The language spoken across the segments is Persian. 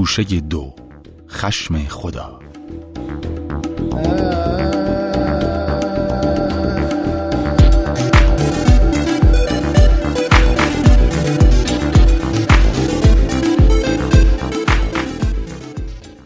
پوشه دو. خشم خدا.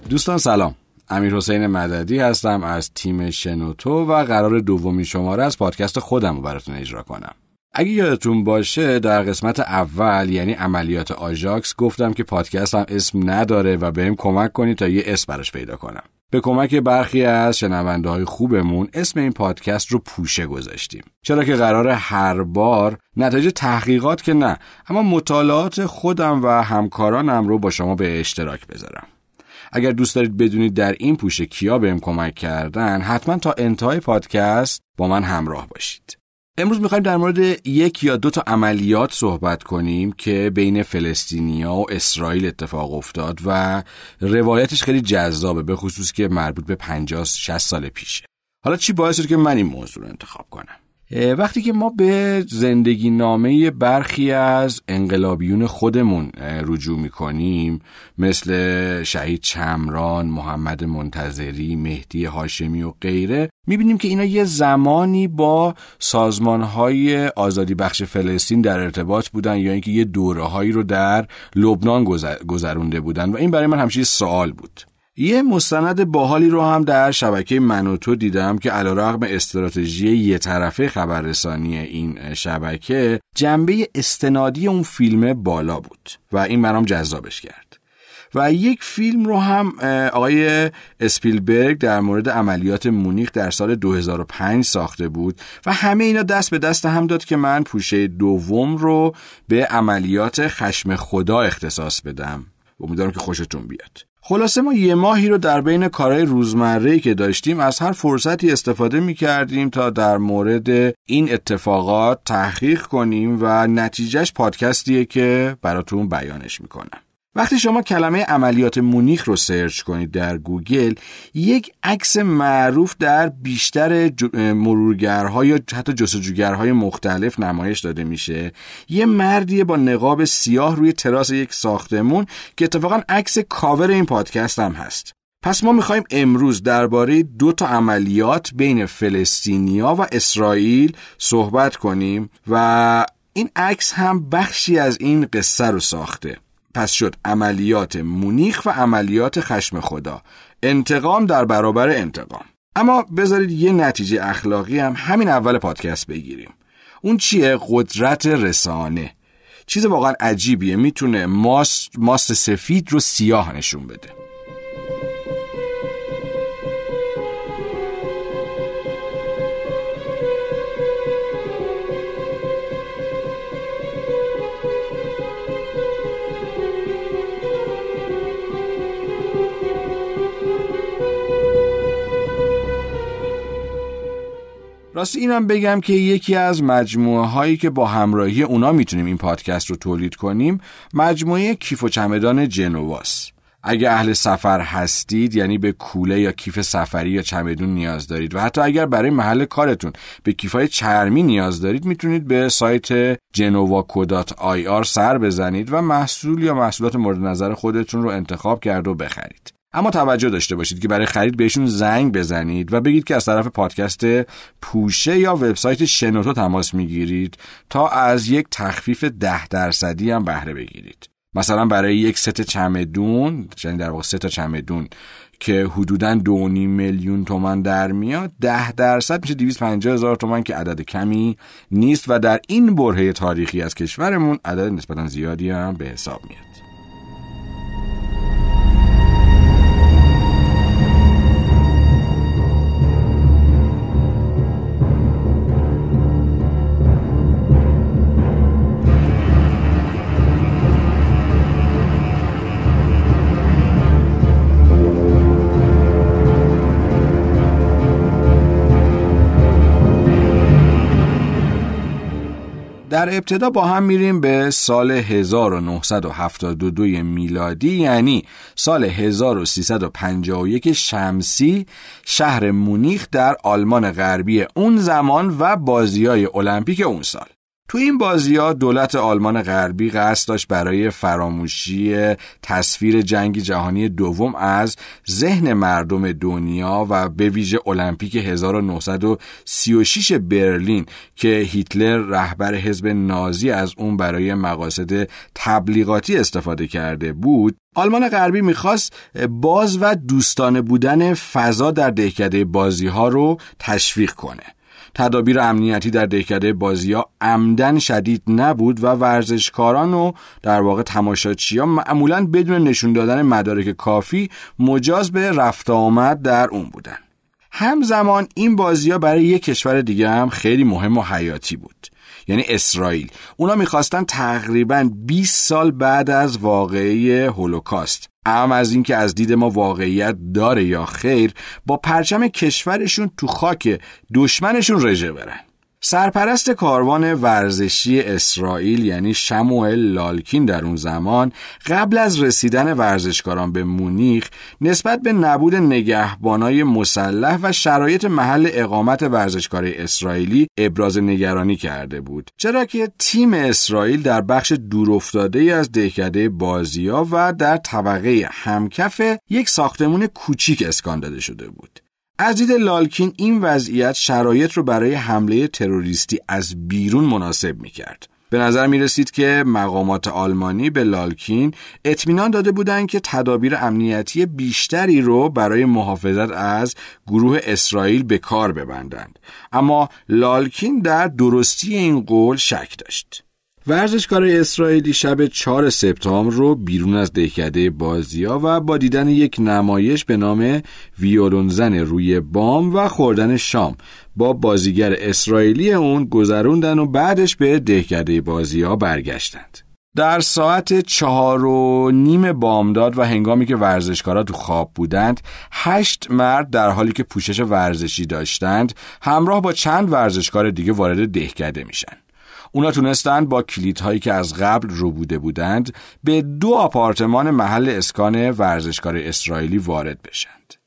دوستان سلام. امیر حسین مددی هستم از تیم شنوتو و قرار دومی شماره از پادکست خودم رو براتون اجرا کنم. اگه یادتون باشه در قسمت اول یعنی عملیات آژاکس گفتم که پادکست هم اسم نداره و بهم کمک کنید تا یه اسم براش پیدا کنم. به کمک برخی از شنونده های خوبمون اسم این پادکست رو پوشه گذاشتیم. چرا که قرار هر بار نتایج تحقیقات که نه اما مطالعات خودم و همکارانم رو با شما به اشتراک بذارم. اگر دوست دارید بدونید در این پوشه کیا بهم کمک کردن حتما تا انتهای پادکست با من همراه باشید. امروز می‌خوایم در مورد یک یا دو تا عملیات صحبت کنیم که بین فلسطینیا و اسرائیل اتفاق افتاد و روایتش خیلی جذابه به خصوص که مربوط به 50 60 سال پیشه. حالا چی باعث شد که من این موضوع رو انتخاب کنم؟ وقتی که ما به زندگی نامه برخی از انقلابیون خودمون رجوع می‌کنیم مثل شهید چمران، محمد منتظری، مهدی هاشمی و غیره می‌بینیم که اینا یه زمانی با سازمانهای آزادی بخش فلسطین در ارتباط بودن یا اینکه یه دوره هایی رو در لبنان گذرونده بودن. و این برای من همیشه سوال بود. یه مستند باحالی رو هم در شبکه منوتو دیدم که علیرغم استراتژی یه طرفه خبررسانی این شبکه جنبه استنادی اون فیلم بالا بود و این برام جذابش کرد. و یک فیلم رو هم آقای اسپیلبرگ در مورد عملیات مونیخ در سال 2005 ساخته بود و همه اینا دست به دست هم داد که من پوشه دوم رو به عملیات خشم خدا اختصاص بدم. امیدوارم که خوشتون بیاد. خلاصه ما یه ماهی رو در بین کارهای روزمره که داشتیم از هر فرصتی استفاده می کردیم تا در مورد این اتفاقات تحقیق کنیم و نتیجهش پادکستیه که براتون بیانش می‌کنم. وقتی شما کلمه عملیات مونیخ رو search کنید در گوگل یک عکس معروف در بیشتر مرورگرها یا حتی جستجوگرهای مختلف نمایش داده میشه. یه مردیه با نقاب سیاه روی تراس یک ساختمون که اتفاقا عکس کاور این پادکست هم هست. پس ما می‌خوایم امروز درباره دو تا عملیات بین فلسطینیا و اسرائیل صحبت کنیم و این عکس هم بخشی از این قصه رو ساخته. پس شد عملیات مونیخ و عملیات خشم خدا. انتقام در برابر انتقام. اما بذارید یه نتیجه اخلاقی هم همین اول پادکست بگیریم. اون چیه؟ قدرت رسانه. چیز واقعا عجیبیه. می‌تونه ماست, ماست سفید رو سیاه نشون بده. راستی اینم بگم که یکی از مجموعه هایی که با همراهی اونا می‌تونیم این پادکست رو تولید کنیم مجموعه کیف و چمدان جنواس اگه اهل سفر هستید یعنی به کوله یا کیف سفری یا چمدون نیاز دارید و حتی اگر برای محل کارتون به کیفای چرمی نیاز دارید می‌تونید به سایت genovaco.ir سر بزنید و محصول یا محصولات مورد نظر خودتون رو انتخاب کرد و بخرید. اما توجه داشته باشید که برای خرید بهشون زنگ بزنید و بگید که از طرف پادکست پوشه یا وبسایت شنوتو تماس می‌گیرید تا از یک تخفیف ده درصدی هم بهره بگیرید. مثلا برای یک ست چمدون یعنی در واقع سه تا چمدون که حدودا دو میلیون تومن در میاد ده درصد میشه 250 هزار تومن که عدد کمی نیست و در این برهه تاریخی از کشورمون عدد نسبتا زیادی هم به حساب میاد. در ابتدا با هم میریم به سال 1972 میلادی یعنی سال 1351 شمسی شهر مونیخ در آلمان غربی اون زمان و بازی های المپیک اون سال. تو این بازی ها دولت آلمان غربی قصد داشت برای فراموشی تصویر جنگ جهانی دوم از ذهن مردم دنیا و به ویژه المپیک 1936 برلین که هیتلر رهبر حزب نازی از اون برای مقاصد تبلیغاتی استفاده کرده بود آلمان غربی می‌خواست باز و دوستانه بودن فضا در دهکده بازی ها رو تشویق کنه. تدابیر امنیتی در دهکده بازی ها عمدن شدید نبود و ورزشکاران و در واقع تماشاچی ها معمولا بدون نشون دادن مدارک کافی مجاز به رفت آمد در اون بودن. همزمان این بازی ها برای یک کشور دیگه هم خیلی مهم و حیاتی بود. یعنی اسرائیل. اونا می‌خواستن تقریبا 20 سال بعد از واقعه هولوکاست. ام از اینکه از دید ما واقعیت داره یا خیر با پرچم کشورشون تو خاک دشمنشون رژه برن. سرپرست کاروان ورزشی اسرائیل یعنی شموئل لالکین در اون زمان قبل از رسیدن ورزشکاران به مونیخ نسبت به نبود نگهبانای مسلح و شرایط محل اقامت ورزشکار اسرائیلی ابراز نگرانی کرده بود. چرا که تیم اسرائیل در بخش دورافتاده از دهکده بازیا و در طبقه همکف یک ساختمون کوچیک اسکان داده شده بود. از لالکین این وضعیت شرایط رو برای حمله تروریستی از بیرون مناسب می کرد. به نظر می رسید که مقامات آلمانی به لالکین اطمینان داده بودند که تدابیر امنیتی بیشتری رو برای محافظت از گروه اسرائیل به کار ببندند. اما لالکین در درستی این قول شک داشت. ورزشکار اسرائیلی شب 4 سپتامبر رو بیرون از دهکده بازیا و با دیدن یک نمایش به نام ویولون زن روی بام و خوردن شام با بازیگر اسرائیلی اون گذروندن و بعدش به دهکده بازیا برگشتند. در ساعت چهار و نیم بامداد و هنگامی که ورزشکارا تو خواب بودند هشت مرد در حالی که پوشش ورزشی داشتند همراه با چند ورزشکار دیگه وارد دهکده میشن اونا تونستند با کلیدهایی که از قبل رو بوده بودند به دو آپارتمان محل اسکان ورزشکار اسرائیلی وارد بشند.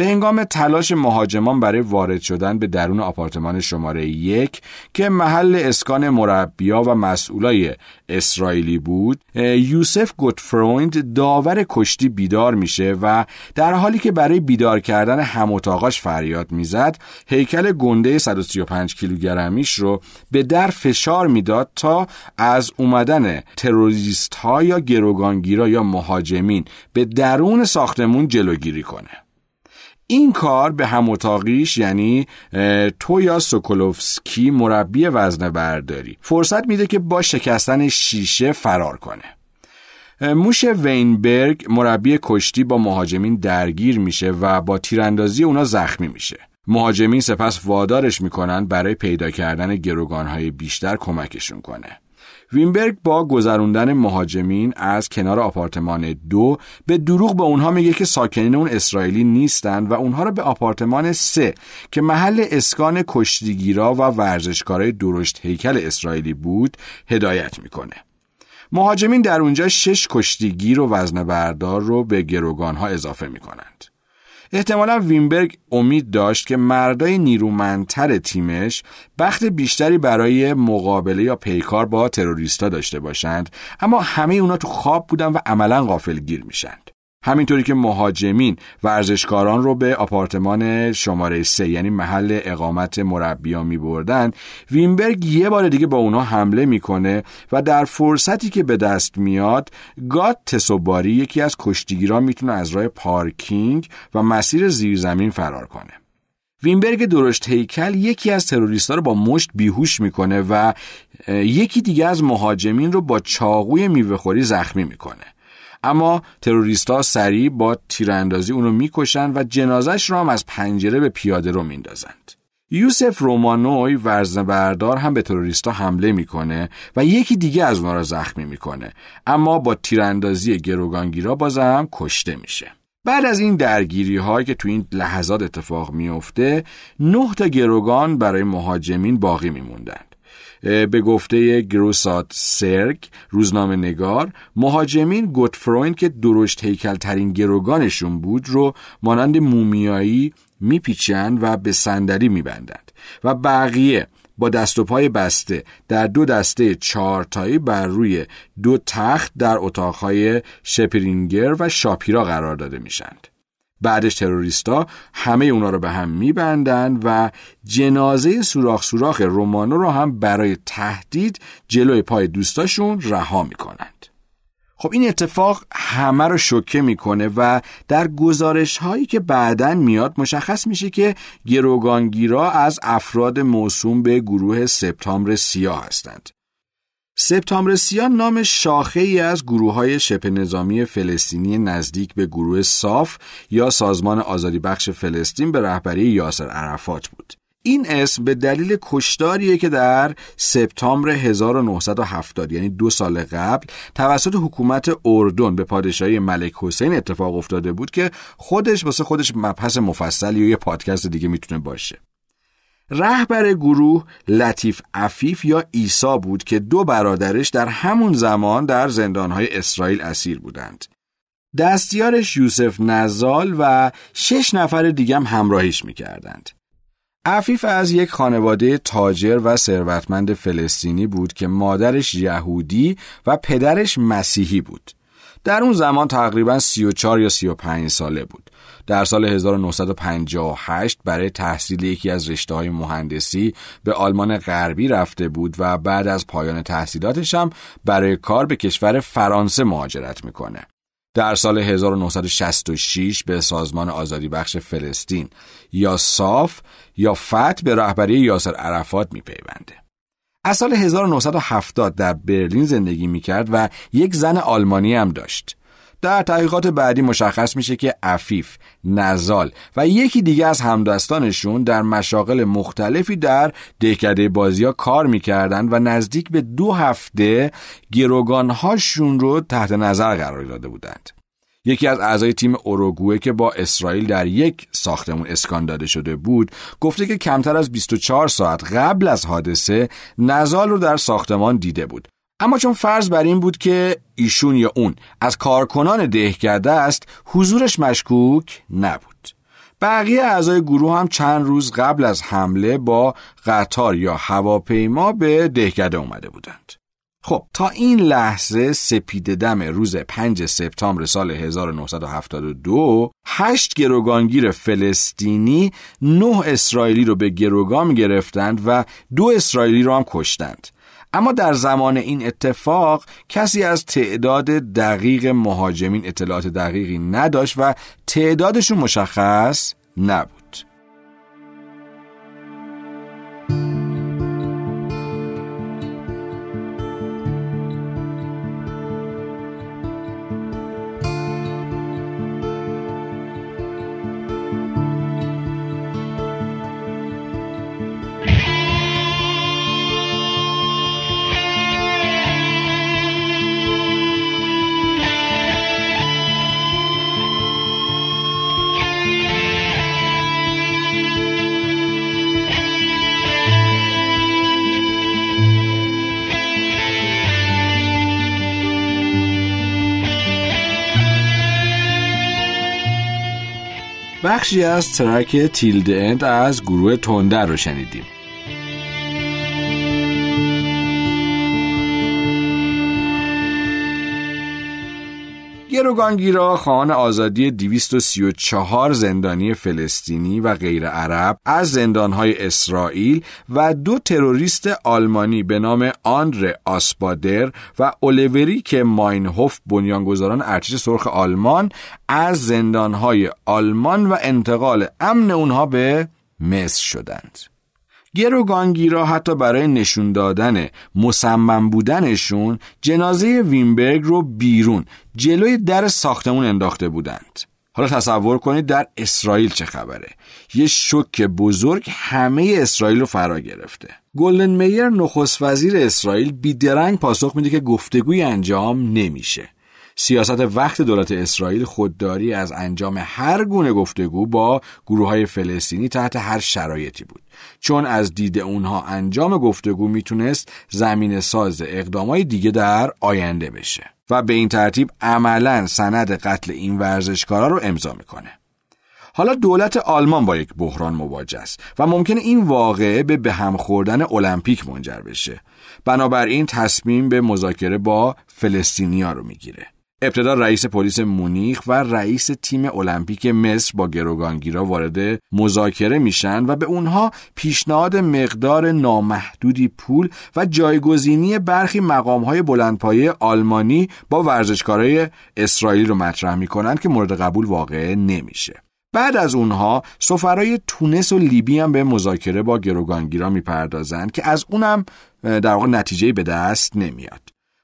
به هنگام تلاش مهاجمان برای وارد شدن به درون آپارتمان شماره یک که محل اسکان مربیا و مسئولای اسرائیلی بود یوسف گوتفرویند داور کشتی بیدار میشه و در حالی که برای بیدار کردن هم اتاقاش فریاد می‌زد هیکل گنده 135 کیلوگرمیش رو به در فشار می‌داد تا از اومدن تروریست ها یا گروگانگیرا یا مهاجمین به درون ساختمون جلوگیری کنه. این کار به هم اتاقیش یعنی تویا سوکولوفسکی مربی وزن برداری. فرصت میده که با شکستن شیشه فرار کنه. موش وینبرگ مربی کشتی با مهاجمین درگیر میشه و با تیراندازی اونا زخمی میشه. مهاجمین سپس وادارش می‌کنن برای پیدا کردن گروگانهای بیشتر کمکشون کنه. وینبرگ با گذروندن مهاجمین از کنار آپارتمان دو به دروغ به اونها میگه که ساکنین اون اسرائیلی نیستند و اونها رو به آپارتمان سه که محل اسکان کشتیگیرا و ورزشکارای درشت هیکل اسرائیلی بود هدایت می‌کنه. مهاجمین در اونجا شش کشتیگیر و وزن بردار رو به گروگانها اضافه می‌کنند. احتمالا وینبرگ امید داشت که مردای نیرومندتر تیمش بخت بیشتری برای مقابله یا پیکار با تروریستا داشته باشند اما همه اونا تو خواب بودن و عملا غافل گیر میشند همینطوری که مهاجمین ورزشکاران رو به آپارتمان شماره سه یعنی محل اقامت مربیان می بردن وینبرگ یه بار دیگه با اونا حمله می‌کنه و در فرصتی که به دست میاد گات تسوباری یکی از کشتیگیران می‌تونه از راه پارکینگ و مسیر زیرزمین فرار کنه. وینبرگ درشت هیکل یکی از تروریستا رو با مشت بیهوش می‌کنه و یکی دیگه از مهاجمین رو با چاقوی میوهخوری زخمی می‌کنه. اما تروریستا سریع با تیراندازی اونو می‌کشن و جنازش را هم از پنجره به پیاده رو میندازند. یوسف رومانوی وزن بردار هم به تروریستا حمله می‌کنه و یکی دیگه از اونها را زخمی می‌کنه اما با تیراندازی گروگانگیرا بازم کشته میشه. بعد از این درگیری هایی که تو این لحظات اتفاق میفته نه تا گروگان برای مهاجمین باقی میموندن به گفته گروسات سرگ روزنامه نگار مهاجمین گوتفروین که درشت هیکل ترین گروگانشون بود رو مانند مومیایی میپیچند و به صندلی میبندند و بقیه با دست و پای بسته در دو دسته چهارتایی بر روی دو تخت در اتاقهای شپرینگر و شاپیرا قرار داده میشند. بعدش تروریستا همه اونا رو به هم میبندند و جنازه سوراخ سوراخ رومانو رو هم برای تهدید جلوی پای دوستاشون رها می‌کنند. خب این اتفاق همه رو شوکه می‌کنه و در گزارش هایی که بعدا میاد مشخص میشه که گروگانگیرا از افراد موسوم به گروه سپتامبر سیاه هستند. سپتامبر سیاه نام شاخه ای از گروه های شبه نظامی فلسطینی نزدیک به گروه صاف یا سازمان آزادی بخش فلسطین به رهبری یاسر عرفات بود. این اسم به دلیل کشداریه که در سپتامبر 1970 یعنی دو سال قبل توسط حکومت اردن به پادشاهی ملک حسین اتفاق افتاده بود که خودش واسه خودش مبحث مفصلی و یه پادکست دیگه می‌تونه باشه. رهبر گروه لطیف عفیف یا ایسا بود که دو برادرش در همون زمان در زندانهای اسرائیل اسیر بودند. دستیارش یوسف نزال و شش نفر دیگه هم همراهیش می‌کردند. عفیف از یک خانواده تاجر و ثروتمند فلسطینی بود که مادرش یهودی و پدرش مسیحی بود. در اون زمان تقریبا 34 یا 35 ساله بود. در سال 1958 برای تحصیل یکی از رشته های مهندسی به آلمان غربی رفته بود و بعد از پایان تحصیلاتش هم برای کار به کشور فرانسه مهاجرت می‌کنه. در سال 1966 به سازمان آزادی بخش فلسطین یا صاف یا فت به رهبری یاسر عرفات میپیونده. از سال 1970 در برلین زندگی می‌کرد و یک زن آلمانی هم داشت. در تحقیقات بعدی مشخص میشه که عفیف، نزال و یکی دیگه از همدستانشون در مشاغل مختلفی در دهکده بازی ها کار می‌کردن و نزدیک به دو هفته گروگانهاشون رو تحت نظر قرار داده بودند. یکی از اعضای تیم اوروگوئه که با اسرائیل در یک ساختمون اسکان داده شده بود گفته که کمتر از 24 ساعت قبل از حادثه نزال رو در ساختمان دیده بود اما چون فرض بر این بود که ایشون یا اون از کارکنان دهکده است حضورش مشکوک نبود. بقیه اعضای گروه هم چند روز قبل از حمله با قطار یا هواپیما به دهکده اومده بودند. خب تا این لحظه سپید دم روز 5 سپتامبر سال 1972 هشت گروگانگیر فلسطینی نه اسرائیلی رو به گروگان گرفتند و دو اسرائیلی رو هم کشتند. اما در زمان این اتفاق کسی از تعداد دقیق مهاجمین اطلاعات دقیقی نداشت و تعدادشون مشخص نبود. بخشی از ترک تیلد اند از گروه تندر رو شنیدیم. گروگانگیرا خواهان آزادی 234 زندانی فلسطینی و غیر عرب از زندانهای اسرائیل و دو تروریست آلمانی به نام آندر آسپادر و اولوریک ماینهوف بنیانگذاران ارتش سرخ آلمان از زندانهای آلمان و انتقال امن اونها به مصر شدند. گروگانگیرا حتی برای نشون دادن مصمم بودنشون جنازه وینبرگ رو بیرون جلوی در ساختمون انداخته بودند. حالا تصور کنید در اسرائیل چه خبره. یه شک بزرگ همه اسرائیل رو فرا گرفته. گلدن میر نخست وزیر اسرائیل بیدرنگ پاسخ میده که گفتگوی انجام نمیشه. سیاست وقت دولت اسرائیل خودداری از انجام هر گونه گفتگو با گروه های فلسطینی تحت هر شرایطی بود. چون از دید اونها انجام گفتگو می‌تونست زمین ساز اقدامای دیگه در آینده بشه و به این ترتیب عملا سند قتل این ورزشکارا رو امضا می‌کنه. حالا دولت آلمان با یک بحران مواجه است و ممکنه این واقعه به به هم خوردن المپیک منجر بشه. بنابراین تصمیم به مذاکره با فلسطینیا رو می‌گیره. ابتدا رئیس پلیس مونیخ و رئیس تیم المپیک مصر با گروگانگیرا وارد مذاکره میشن و به اونها پیشنهاد مقدار نامحدودی پول و جایگزینی برخی مقامهای بلندپایه آلمانی با ورزشکارای اسرائیل رو مطرح می‌کنن که مورد قبول واقع نمیشه. بعد از اونها سفرای تونس و لیبی هم به مذاکره با گروگانگیرا می‌پردازند که از اونم در واقع نتیجه به دست نمیاد.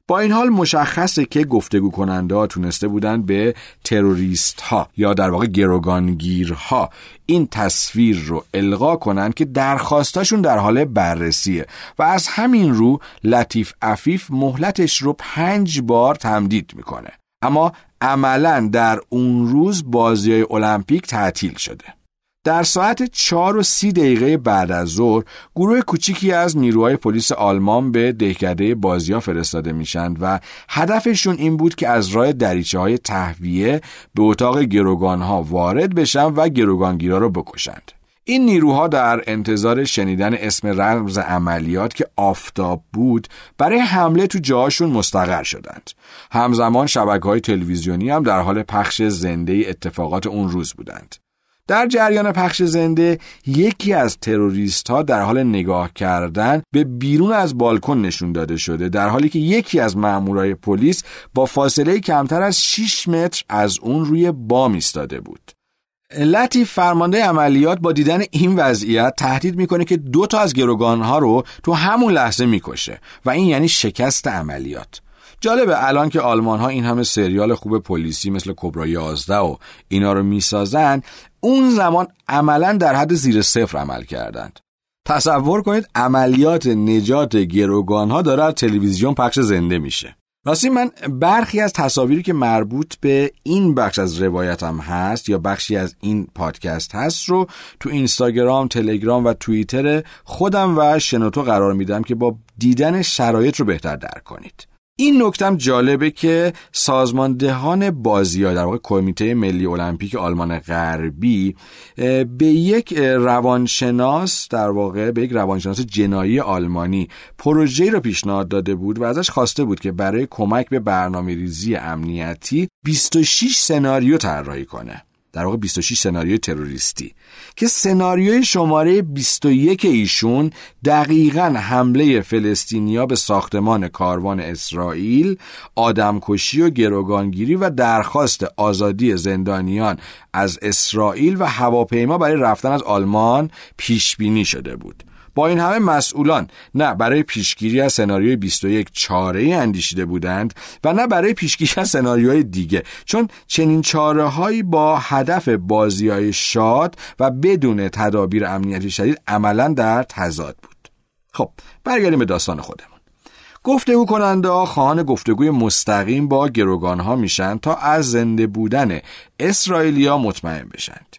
با این حال مشخصه که گفتگو کننده ها تونسته بودن به تروریست ها یا در واقع گروگانگیرها این تصویر رو القا کنن که درخواستاشون در حال بررسیه. و از همین رو لطیف عفیف مهلتش رو پنج بار تمدید می‌کنه. اما عملا در اون روز بازی المپیک تعطیل شده. در ساعت چهار و سی دقیقه بعد از ظهر گروه کوچیکی از نیروهای پلیس آلمان به دهکده بازیا فرستاده میشن و هدفشون این بود که از راه دریچه های تهویه به اتاق گروگان ها وارد بشن و گروگانگیرا رو بکشند. این نیروها در انتظار شنیدن اسم رمز عملیات که آفتاب بود برای حمله تو جاهاشون مستقر شدند. همزمان شبکه های تلویزیونی هم در حال پخش زنده اتفاقات اون روز بودند. در جریان پخش زنده یکی از تروریست ها در حال نگاه کردن به بیرون از بالکن نشون داده شده در حالی که یکی از مامورای پلیس با فاصله کمتر از 6 متر از اون روی بام ایستاده بود. لطیف فرمانده عملیات با دیدن این وضعیت تهدید می‌کنه که دو تا از گروگان ها رو تو همون لحظه می‌کشه و این یعنی شکست عملیات. جالبه الان که آلمان ها این همه سریال خوب پلیسی مثل کبرا 11 و اینا رو می‌سازن اون زمان عملا در حد زیر صفر عمل کردند تصور کنید عملیات نجات گروگان ها داره تلویزیون پخش زنده میشه راستی من برخی از تصاویری که مربوط به این بخش از روایتم هست یا بخشی از این پادکست هست رو تو اینستاگرام، تلگرام و توییتر خودم و شنوتو قرار میدم که با دیدن شرایط رو بهتر درک کنید. این نکتم جالبه که سازماندهان بازی ها در واقع کمیته ملی المپیک آلمان غربی به یک روانشناس در واقع به یک روانشناس جنایی آلمانی پروژه رو پیشنهاد داده بود و ازش خواسته بود که برای کمک به برنامه ریزی امنیتی 26 سناریو طراحی کنه. در واقع 26 سناریوی تروریستی که سناریوی شماره 21 ایشون دقیقا حمله فلسطینیا به ساختمان کاروان اسرائیل آدمکشی و گروگانگیری و درخواست آزادی زندانیان از اسرائیل و هواپیما برای رفتن از آلمان پیش بینی شده بود. با این همه مسئولان نه برای پیشگیری از سناریوی 21 چاره اندیشیده بودند و نه برای پیشگیری از سناریوهای دیگه چون چنین چاره هایی با هدف بازی های شاد و بدون تدابیر امنیتی شدید عملا در تضاد بود. خب برگردیم به داستان خودمون. گفتگو کننده ها خواهان گفتگوی مستقیم با گروگان ها میشن تا از زنده بودن اسرائیلیا مطمئن بشند.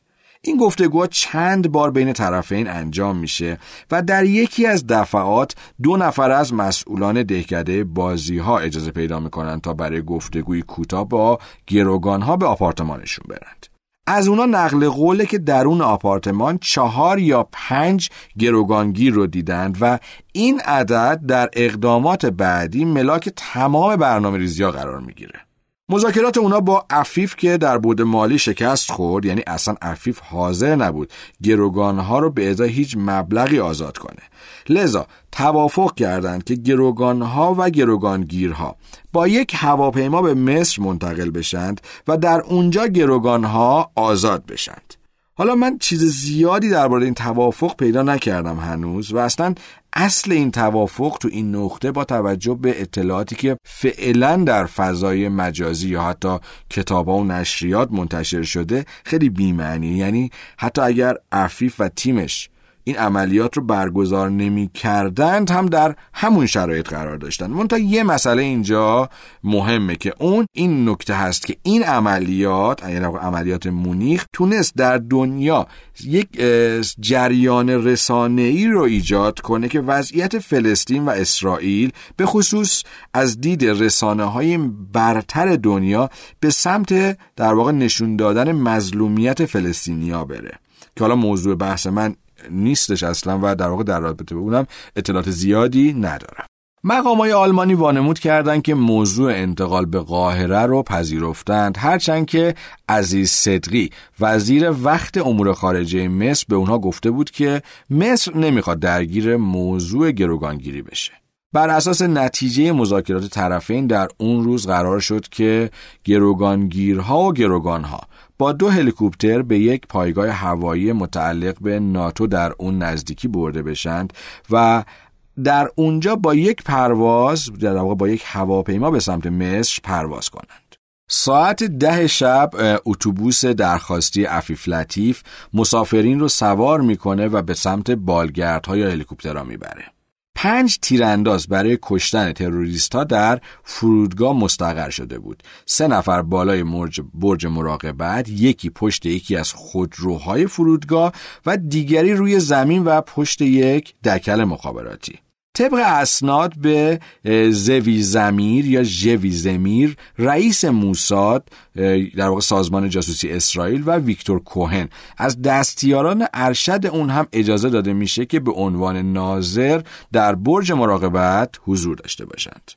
این گفتگوها چند بار بین طرفین انجام میشه و در یکی از دفعات دو نفر از مسئولان دهکده بازی ها اجازه پیدا می‌کنند تا برای گفتگوی کوتاه با گروگان ها به آپارتمانشون برند. از اونا نقل قوله که درون آپارتمان چهار یا پنج گروگانگیر رو دیدند و این عدد در اقدامات بعدی ملاک تمام برنامه ریزی ها قرار می‌گیره. مذاکرات اونا با عفیف که در بود مالی شکست خورد یعنی اصلا عفیف حاضر نبود گروگانها رو به ازای هیچ مبلغی آزاد کنه. لذا توافق کردند که گروگانها و گروگانگیرها با یک هواپیما به مصر منتقل بشند و در اونجا گروگانها آزاد بشند. حالا من چیز زیادی درباره این توافق پیدا نکردم هنوز و اصلا اصل این توافق تو این نقطه با توجه به اطلاعاتی که فعلا در فضای مجازی یا حتی کتابا و نشریات منتشر شده خیلی بیمعنی یعنی حتی اگر عفیف و تیمش این عملیات رو برگزار نمی کردند هم در همون شرایط قرار داشتند. منتها یه مسئله اینجا مهمه که اون این نکته هست که این عملیات یعنی عملیات مونیخ تونست در دنیا یک جریان رسانه ای رو ایجاد کنه که وضعیت فلسطین و اسرائیل به خصوص از دید رسانه های برتر دنیا به سمت در واقع نشون دادن مظلومیت فلسطینیا بره. که حالا موضوع بحث من نیستش اصلا و در واقع در رابطه به اونم اطلاعات زیادی ندارم. مقام های آلمانی وانمود کردند که موضوع انتقال به قاهره رو پذیرفتند هرچند که عزیز صدقی وزیر وقت امور خارجه مصر به اونها گفته بود که مصر نمی‌خواد درگیر موضوع گروگانگیری بشه. بر اساس نتیجه مذاکرات طرفین در اون روز قرار شد که گروگانگیرها و گروگانها با دو هلیکوپتر به یک پایگاه هوایی متعلق به ناتو در اون نزدیکی برده بشند و در اونجا با یک پرواز در واقع با یک هواپیما به سمت مصر پرواز کنند. ساعت ده شب اتوبوس درخواستی عفیف لطیف مسافرین رو سوار می‌کنه و به سمت بالگردها یا هلیکوپترها می‌بره. پنج تیرانداز برای کشتن تروریست ها در فرودگاه مستقر شده بود. سه نفر بالای برج مراقبت، یکی پشت یکی از خودروهای فرودگاه و دیگری روی زمین و پشت یک دکل مخابراتی. طبق اسناد به زوی زمیر یا جوی زمیر رئیس موساد در واقع سازمان جاسوسی اسرائیل و ویکتور کوهن از دستیاران ارشد اون هم اجازه داده میشه که به عنوان ناظر در برج مراقبت حضور داشته باشند.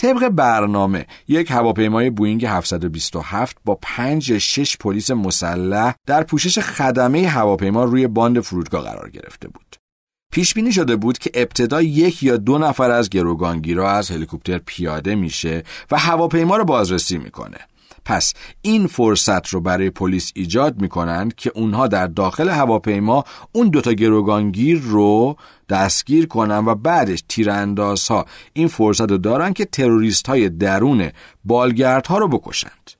طبق برنامه یک هواپیمای بوینگ 727 با 5 6 پلیس مسلح در پوشش خدمه هواپیما روی باند فرودگاه قرار گرفته بود. پیش بینی شده بود که ابتدا یک یا دو نفر از گروگانگیرا از هلیکوپتر پیاده میشه و هواپیما رو بازرسی می‌کنه. پس این فرصت رو برای پلیس ایجاد می‌کنند که اونها در داخل هواپیما اون دوتا گروگانگیر رو دستگیر کنن و بعدش تیراندازها این فرصت رو دارن که تروریست های درون بالگردها رو بکشند.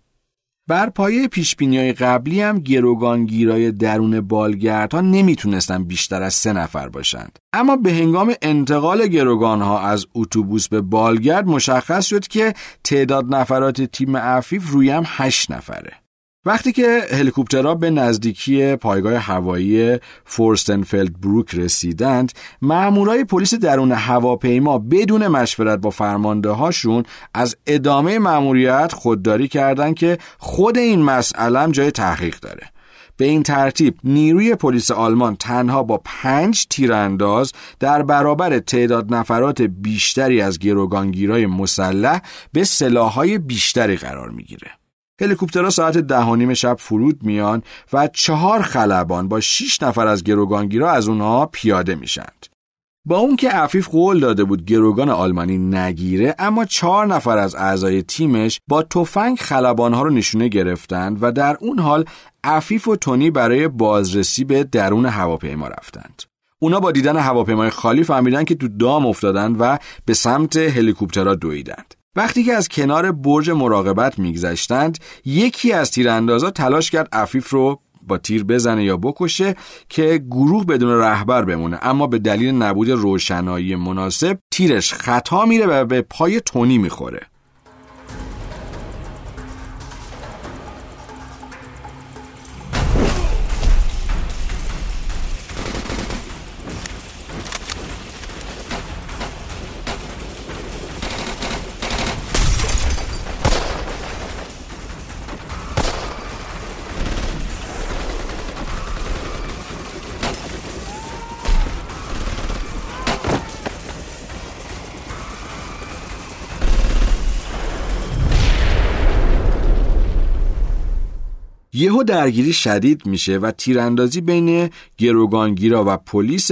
بر پایه های قبلی هم گروگانگیرای درون بالگردها نمی‌تونستن بیشتر از سه نفر باشند. اما به هنگام انتقال گروگانها از اتوبوس به بالگرد مشخص شد که تعداد نفرات تیم عفیف روی هم هشت نفره. وقتی که هلیکوپترها به نزدیکی پایگاه هوایی فورستنفلد بروک رسیدند مامورای پلیس درون هواپیما بدون مشورت با فرمانده هاشون از ادامه مأموریت خودداری کردند که خود این مسئله جای تحقیق داره به این ترتیب نیروی پلیس آلمان تنها با پنج تیرانداز در برابر تعداد نفرات بیشتری از گروگانگیرای مسلح به سلاحهای بیشتری قرار می‌گیره. هلیکوپترها ساعت ده و نیم شب فرود میان و چهار خلبان با شش نفر از گروگانگیرا از اونها پیاده میشند. با اون که عفیف قول داده بود گروگان آلمانی نگیره اما چهار نفر از اعضای تیمش با تفنگ خلبانها رو نشونه گرفتند و در اون حال عفیف و تونی برای بازرسی به درون هواپیما رفتند. اونا با دیدن هواپیمای خالی فهمیدن که تو دام افتادند و به سمت هلیکوپترها دویدند. وقتی که از کنار برج مراقبت میگذشتند یکی از تیراندازا تلاش کرد عفیف رو با تیر بزنه یا بکشه که گروه بدون رهبر بمونه. اما به دلیل نبود روشنایی مناسب تیرش خطا میره و به پای تونی می‌خوره. یهو درگیری شدید میشه و تیراندازی بین گروگانگیرا و پلیس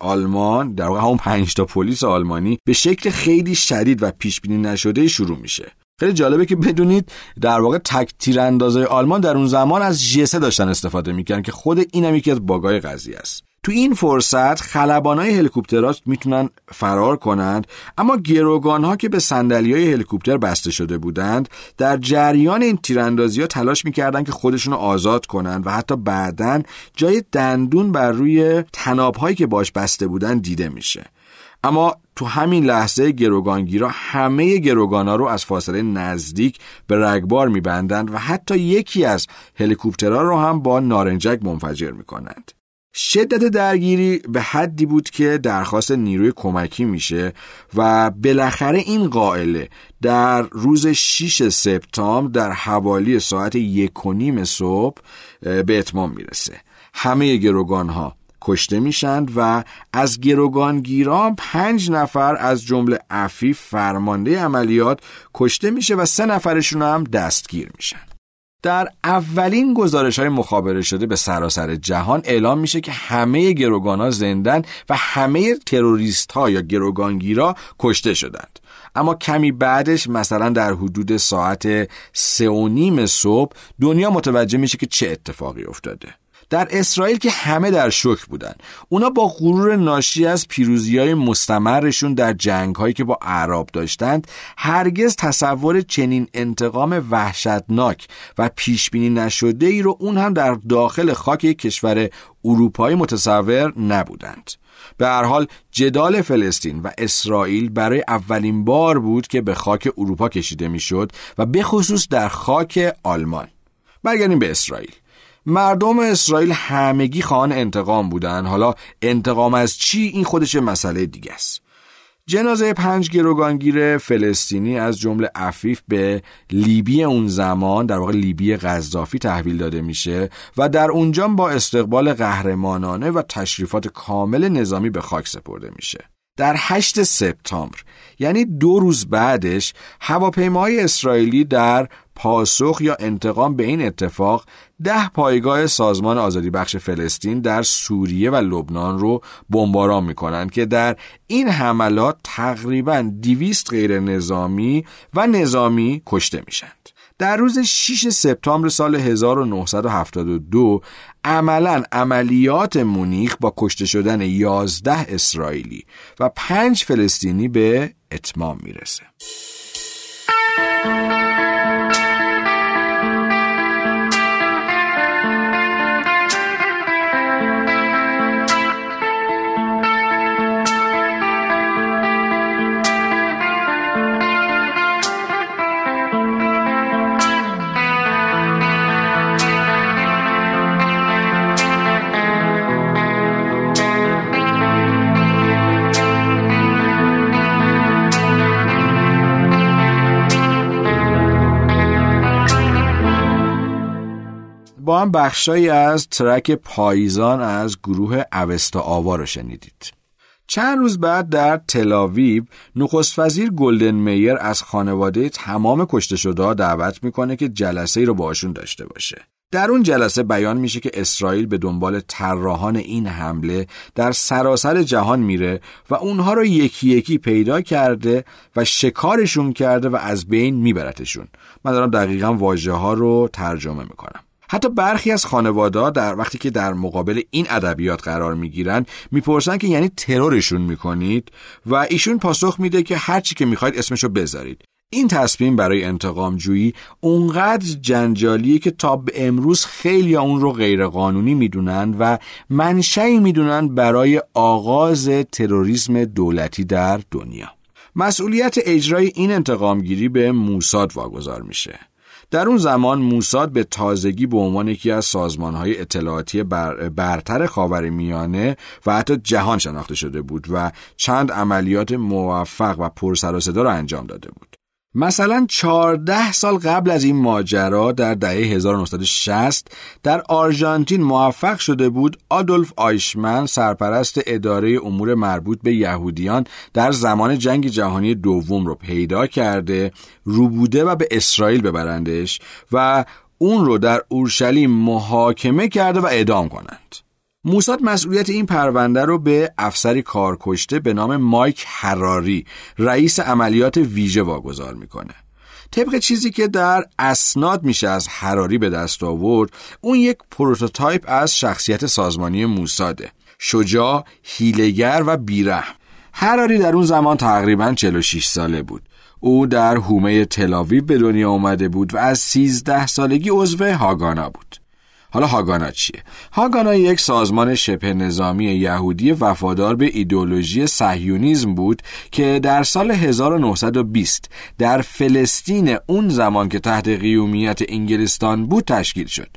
آلمان در واقع همون پنج تا پلیس آلمانی به شکل خیلی شدید و پیش بینی نشده شروع میشه. خیلی جالبه که بدونید در واقع تک تیراندازای آلمان در اون زمان از جسه داشتن استفاده می‌کردن که خود اینم یکی از باگای قضیه است. تو این فرصت خلبانای هلیکوپترات می‌تونن فرار کنند اما گروگان ها که به صندلی های هلیکوپتر بسته شده بودند در جریان این تیراندازی ها تلاش می‌کردند که خودشون رو آزاد کنند و حتی بعدا جای دندون بر روی تناب هایی که باش بسته بودند دیده میشه اما تو همین لحظه گروگانگیرا همه گروگانا رو از فاصله نزدیک به رگبار میبندند و حتی یکی از هلیکوپترها رو هم با نارنجک منفجر می‌کنند. شدت درگیری به حدی بود که درخواست نیروی کمکی میشه و بالاخره این قائله در روز 6 سپتامبر در حوالی ساعت یک و نیم صبح به اتمام می‌رسه. همه گروگان ها کشته میشند و از گروگانگیران پنج نفر از جمله عفیف فرمانده عملیات کشته میشه و سه نفرشون هم دستگیر میشن. در اولین گزارش های مخابره شده به سراسر جهان اعلام میشه که همه گروگان ها زندن و همه تروریست ها یا گروگانگیرا کشته شدند. اما کمی بعدش مثلا در حدود ساعت سه و نیم صبح دنیا متوجه میشه که چه اتفاقی افتاده. در اسرائیل که همه در شک بودن. اونا با غرور ناشی از پیروزی های مستمرشون در جنگ هایی که با عرب داشتند هرگز تصور چنین انتقام وحشتناک و پیشبینی نشده ای رو اون هم در داخل خاک کشور اروپایی متصور نبودند. به هر حال جدال فلسطین و اسرائیل برای اولین بار بود که به خاک اروپا کشیده می‌شد و به خصوص در خاک آلمان. برگردیم به اسرائیل. مردم اسرائیل همگی خواهان انتقام بودن. حالا انتقام از چی؟ این خودش مسئله دیگه است. جنازه پنج گروگانگیر فلسطینی از جمله عفیف به لیبی اون زمان در واقع لیبی قذافی تحویل داده میشه و در اونجا با استقبال قهرمانانه و تشریفات کامل نظامی به خاک سپرده میشه. در 8 سپتامبر یعنی دو روز بعدش هواپیماهای اسرائیلی در پاسخ یا انتقام به این اتفاق ده پایگاه سازمان آزادی بخش فلسطین در سوریه و لبنان رو بمباران می‌کنند که در این حملات تقریبا دیویست غیر نظامی و نظامی کشته میشند. در روز 6 سپتامبر سال 1972 عملا عملیات مونیخ با کشته شدن 11 اسرائیلی و 5 فلسطینی به اتمام می‌رسه. با هم بخشایی از ترک پاییزان از گروه اوستا آوا رو شنیدید. چند روز بعد در تلاویب نخست وزیر گلدن میر از خانواده تمام کشته شده دعوت می‌کنه که جلسه ای رو باشون داشته باشه. در اون جلسه بیان میشه که اسرائیل به دنبال طراحان این حمله در سراسر جهان میره و اونها رو یکی یکی پیدا کرده و شکارشون کرده و از بین میبرتشون. من دارم دقیقا واژه ها رو ترجمه می‌کنم. حتی برخی از خانواده در وقتی که در مقابل این ادبیات قرار می‌گیرن می‌پرسن که یعنی ترورشون می‌کنید و ایشون پاسخ میده که هرچی که می‌خواید اسمشو بذارید. این تصمیم برای انتقام جویی اونقدر جنجالیه که تا به امروز خیلی اون رو غیرقانونی می‌دونن و منشعی می‌دونن برای آغاز تروریسم دولتی در دنیا. مسئولیت اجرای این انتقامگیری به موساد واگذار میشه. در اون زمان موساد به تازگی به عنوان یکی از سازمانهای اطلاعاتی بر برتر خاور میانه و حتی جهان شناخته شده بود و چند عملیات موفق و پرسر و صدا را انجام داده بود. مثلا 14 سال قبل از این ماجرا در دهه 1960 در آرژانتین موفق شده بود آدولف آیشمن سرپرست اداره امور مربوط به یهودیان در زمان جنگ جهانی دوم رو پیدا کرده ربوده و به اسرائیل ببرندش و اون رو در اورشلیم محاکمه کرده و اعدام کنند. موساد مسئولیت این پرونده رو به افسری کارکشته به نام مایک حراری رئیس عملیات ویژه واگذار می‌کنه طبق چیزی که در اسناد میشه از حراری به دست آورد اون یک prototype از شخصیت سازمانی موساده شجاع، هیلگر و بیرحم. هراری در اون زمان تقریبا 46 ساله بود. او در هومه تلاوی به دنیا آمده بود و از 13 سالگی عضو هاگانا بود. حالا هاگانا چیه؟ هاگانا یک سازمان شبه نظامی یهودی وفادار به ایدولوژی صهیونیزم بود که در سال 1920 در فلسطین اون زمان که تحت قیومیت انگلستان بود تشکیل شد.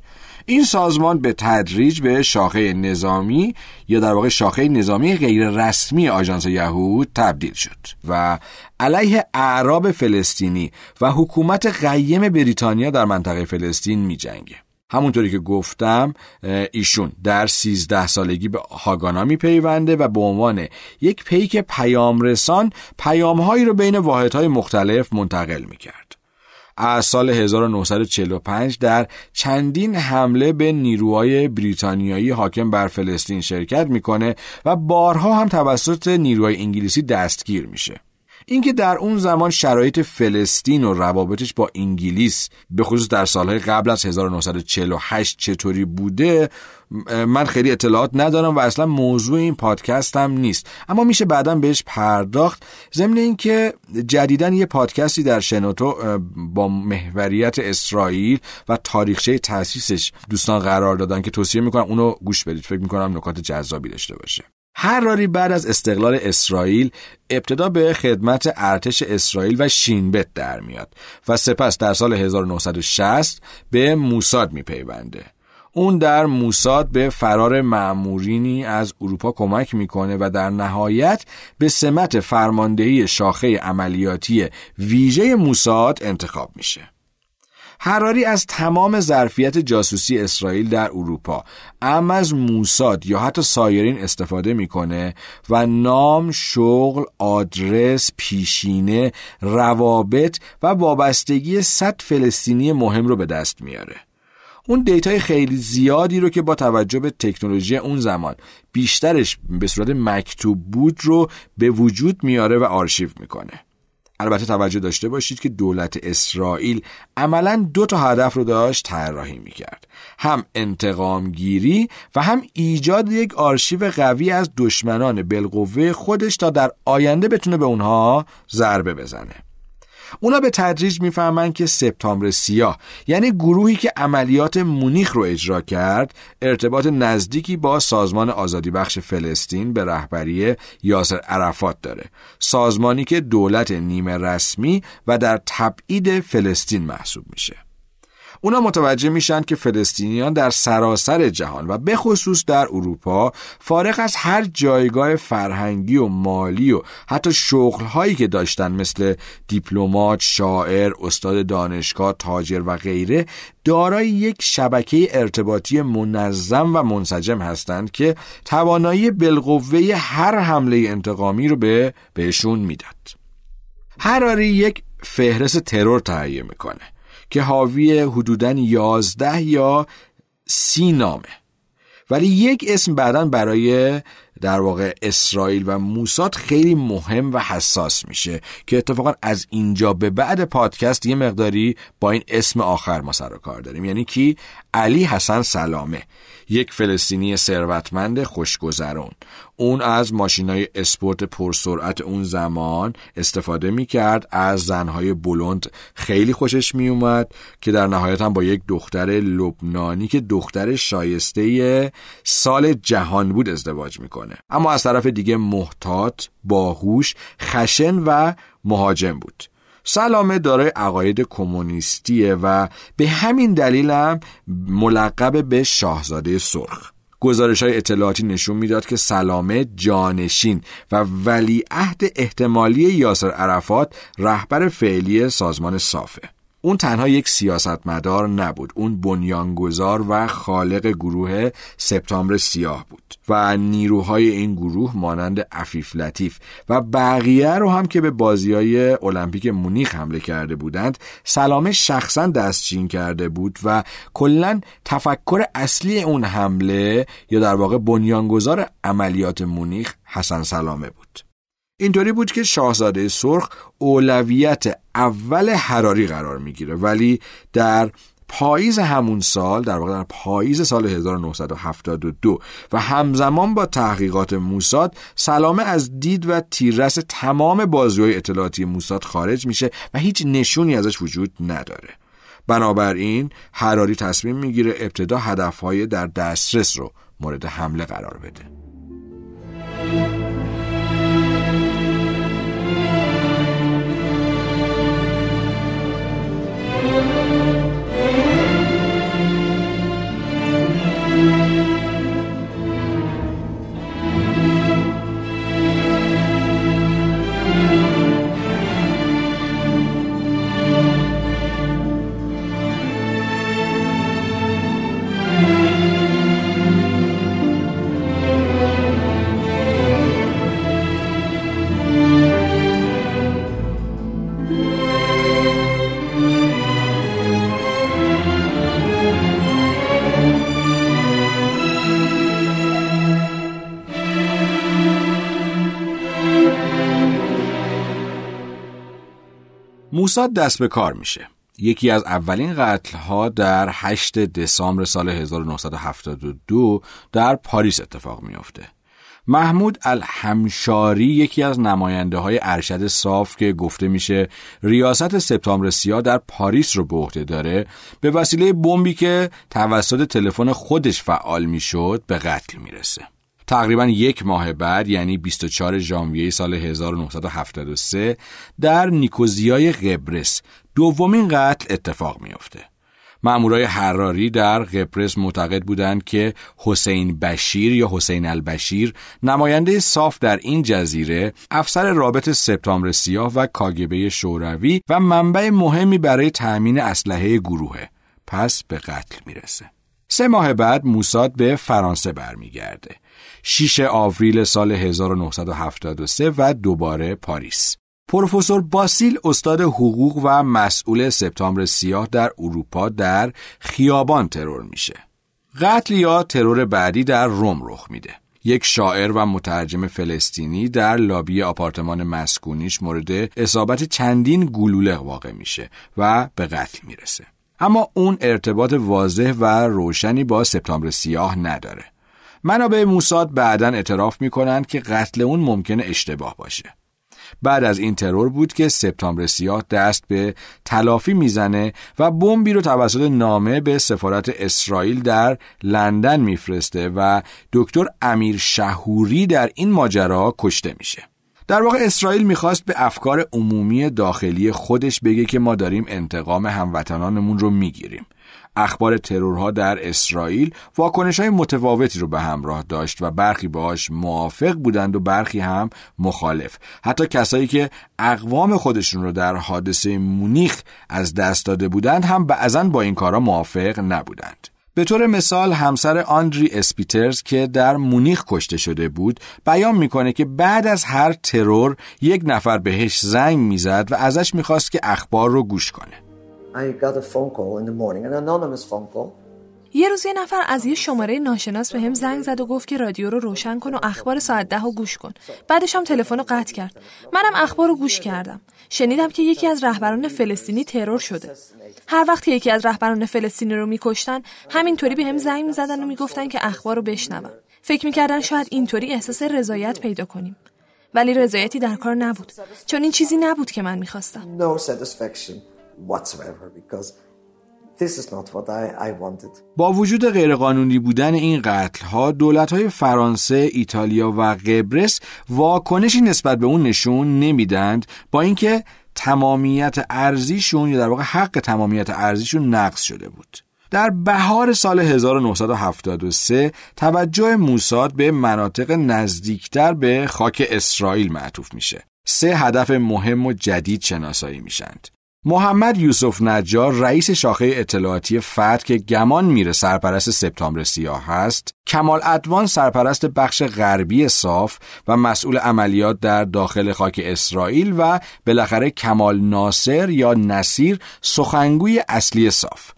این سازمان به تدریج به شاخه نظامی یا در واقع شاخه نظامی غیر رسمی آژانس یهود تبدیل شد و علیه اعراب فلسطینی و حکومت قیم بریتانیا در منطقه فلسطین می جنگه. همونطوری که گفتم ایشون در 13 سالگی به هاگانا می پیونده و به عنوان یک پیک پیام رسان پیامهایی رو بین واحدهای مختلف منتقل می کرد. از سال 1945 در چندین حمله به نیروهای بریتانیایی حاکم بر فلسطین شرکت می‌کنه و بارها هم توسط نیروهای انگلیسی دستگیر میشه. اینکه در اون زمان شرایط فلسطین و روابطش با انگلیس به خصوص در سالهای قبل از 1948 چطوری بوده من خیلی اطلاعات ندارم و اصلا موضوع این پادکست هم نیست. اما میشه بعدا بهش پرداخت. ضمن اینکه جدیدا یه پادکستی در شنوتو با محوریت اسرائیل و تاریخچه تاسیسش دوستان قرار دادن که توصیه می‌کنم اونو گوش بدید. فکر می‌کنم نکات جذابی داشته باشه. هراری بعد از استقلال اسرائیل ابتدا به خدمت ارتش اسرائیل و شینبت در میاد و سپس در سال 1960 به موساد میپیونده. اون در موساد به فرار معمورینی از اروپا کمک می‌کنه و در نهایت به سمت فرماندهی شاخه عملیاتی ویژه موساد انتخاب میشه. هراری از تمام ظرفیت جاسوسی اسرائیل در اروپا ام از موساد یا حتی سایرین استفاده می‌کنه و نام، شغل، آدرس، پیشینه، روابط و وابستگی صد فلسطینی مهم رو به دست میاره. اون دیتای خیلی زیادی رو که با توجه به تکنولوژی اون زمان بیشترش به صورت مکتوب بود رو به وجود میاره و آرشیو می‌کنه. البته توجه داشته باشید که دولت اسرائیل عملا دو تا هدف رو داشت طراحی می‌کرد. هم انتقام گیری و هم ایجاد یک آرشیو قوی از دشمنان بالقوه خودش تا در آینده بتونه به اونها ضربه بزنه. اونا به تدریج می‌فهمن که سپتامبر سیاه یعنی گروهی که عملیات مونیخ رو اجرا کرد ارتباط نزدیکی با سازمان آزادی بخش فلسطین به رهبری یاسر عرفات داره. سازمانی که دولت نیمه رسمی و در تبعید فلسطین محسوب میشه. اونا متوجه میشن که فلسطینیان در سراسر جهان و به خصوص در اروپا فارغ از هر جایگاه فرهنگی و مالی و حتی شغلهایی که داشتن مثل دیپلمات، شاعر، استاد دانشگاه، تاجر و غیره دارای یک شبکه ارتباطی منظم و منسجم هستند که توانایی بالقوه هر حمله انتقامی رو به بهشون می‌داد. هراری یک فهرست ترور تهیه می‌کنه که حاوی حدوداً یازده یا سی نامه. ولی یک اسم بعدا برای در واقع اسرائیل و موساد خیلی مهم و حساس میشه که اتفاقا از اینجا به بعد پادکست یه مقداری با این اسم آخر ما سر و کار داریم. یعنی کی؟ علی حسن سلامه یک فلسطینی ثروتمند خوشگذرون. اون از ماشینای اسپورت پرسرعت اون زمان استفاده می‌کرد از زنهای بلند خیلی خوشش میومد که در نهایت هم با یک دختر لبنانی که دختر شایسته سال جهان بود ازدواج می‌کنه. اما از طرف دیگه محتاط باهوش خشن و مهاجم بود. سلامه دارای عقاید کمونیستیه و به همین دلیل هم ملقب به شاهزاده سرخ. گزارش های اطلاعاتی نشون می‌داد که سلامه جانشین و ولیعهد احتمالی یاسر عرفات رهبر فعلی سازمان صافه. اون تنها یک سیاستمدار نبود. اون بنیانگذار و خالق گروه سپتامبر سیاه بود و نیروهای این گروه مانند عفیف لطیف و بقیه رو هم که به بازی های المپیک مونیخ حمله کرده بودند سلامه شخصا دستچین کرده بود و کلا تفکر اصلی اون حمله یا در واقع بنیانگذار عملیات مونیخ حسن سلامه بود. اینطوری بود که شاهزاده سرخ اولویت اول حراری قرار می‌گیره. ولی در پاییز همون سال در واقع در پاییز سال 1972 و همزمان با تحقیقات موساد سلامه از دید و تیررس تمام بازوهای اطلاعاتی موساد خارج میشه و هیچ نشونی ازش وجود نداره. بنابراین حراری تصمیم می‌گیره ابتدا هدفهای در دسترس رو مورد حمله قرار بده. موساد دست به کار میشه یکی از اولین قتل ها در 8 دسامبر سال 1972 در پاریس اتفاق میافته. محمود الحمشاری یکی از نماینده های ارشد صاف که گفته میشه ریاست سپتامبر سیاه در پاریس رو به عهده داره به وسیله بمبی که توسط تلفن خودش فعال می‌شد به قتل می‌رسه. تقریبا یک ماه بعد یعنی 24 ژانویه سال 1973 در نیکوزیای قبرس دومین قتل اتفاق میافته. مامورای حراری در قبرس معتقد بودند که حسین بشیر یا حسین البشیر نماینده صاف در این جزیره افسر رابط سپتامبر سیاه و کاگبه شوروی و منبع مهمی برای تأمین اسلحه گروهه. پس به قتل می‌رسه. سه ماه بعد موساد به فرانسه برمیگرده. 6 آوریل سال 1973 و دوباره پاریس. پروفسور باسیل استاد حقوق و مسئول سپتامبر سیاه در اروپا در خیابان ترور میشه. قتل یا ترور بعدی در روم رخ میده. یک شاعر و مترجم فلسطینی در لابی آپارتمان مسکونیش مورد اصابت چندین گلوله واقع میشه و به قتل می‌رسه. اما اون ارتباط واضح و روشنی با سپتامبر سیاه نداره. منابع موساد بعدا اعتراف می‌کنند که قتل اون ممکنه اشتباه باشه. بعد از این ترور بود که سپتامبر سیاه دست به تلافی می‌زنه و بمبی رو توسط نامه به سفارت اسرائیل در لندن میفرسته و دکتر امیر شهوری در این ماجرا کشته میشه. در واقع اسرائیل می‌خواست به افکار عمومی داخلی خودش بگه که ما داریم انتقام هموطنانمون رو می‌گیریم. اخبار ترورها در اسرائیل واکنش های متفاوتی رو به همراه داشت و برخی باهاش موافق بودند و برخی هم مخالف. حتی کسایی که اقوام خودشون رو در حادثه مونیخ از دست داده بودند هم بعضا با این کارا موافق نبودند. به طور مثال همسر آندری اسپیترز که در مونیخ کشته شده بود بیان می‌کنه که بعد از هر ترور یک نفر بهش زنگ می‌زد و ازش می‌خواست که اخبار رو گوش کنه. I got a phone call in the morning, an anonymous phone call. یه روز یه نفر از یه شماره ناشناس به هم زنگ زد و گفت که رادیو رو روشن کن و اخبار ساعت ده رو گوش کن. بعدش هم تلفن رو قطع کرد. منم اخبار رو گوش کردم. شنیدم که یکی از رهبران فلسطینی ترور شده. هر وقت یکی از رهبران فلسطینی رو میکشتن، همینطوری به هم زنگ می‌زدن و می‌گفتن که اخبار رو بشنوم. فکر می‌کردن شاید اینطوری احساس رضایت پیدا کنیم. ولی رضایتی در کار نبود. چون این چیزی نبود که من می‌خواستم. No satisfaction. Whatsoever because this is not what I, I wanted. با وجود غیرقانونی بودن این قتل ها دولت های فرانسه، ایتالیا و قبرس واکنشی نسبت به اون نشون نمیدند با اینکه تمامیت ارزیشون یا در واقع حق تمامیت ارزیشون نقض شده بود. در بهار سال 1973 توجه موساد به مناطق نزدیکتر به خاک اسرائیل معطوف میشه. سه هدف مهم و جدید شناسایی میشند. محمد یوسف نجار رئیس شاخه اطلاعاتی فتح که گمان میره سرپرست سپتامبر سیاه هست کمال ادوان سرپرست بخش غربی صاف و مسئول عملیات در داخل خاک اسرائیل و بالاخره کمال ناصر یا نصیر سخنگوی اصلی صاف.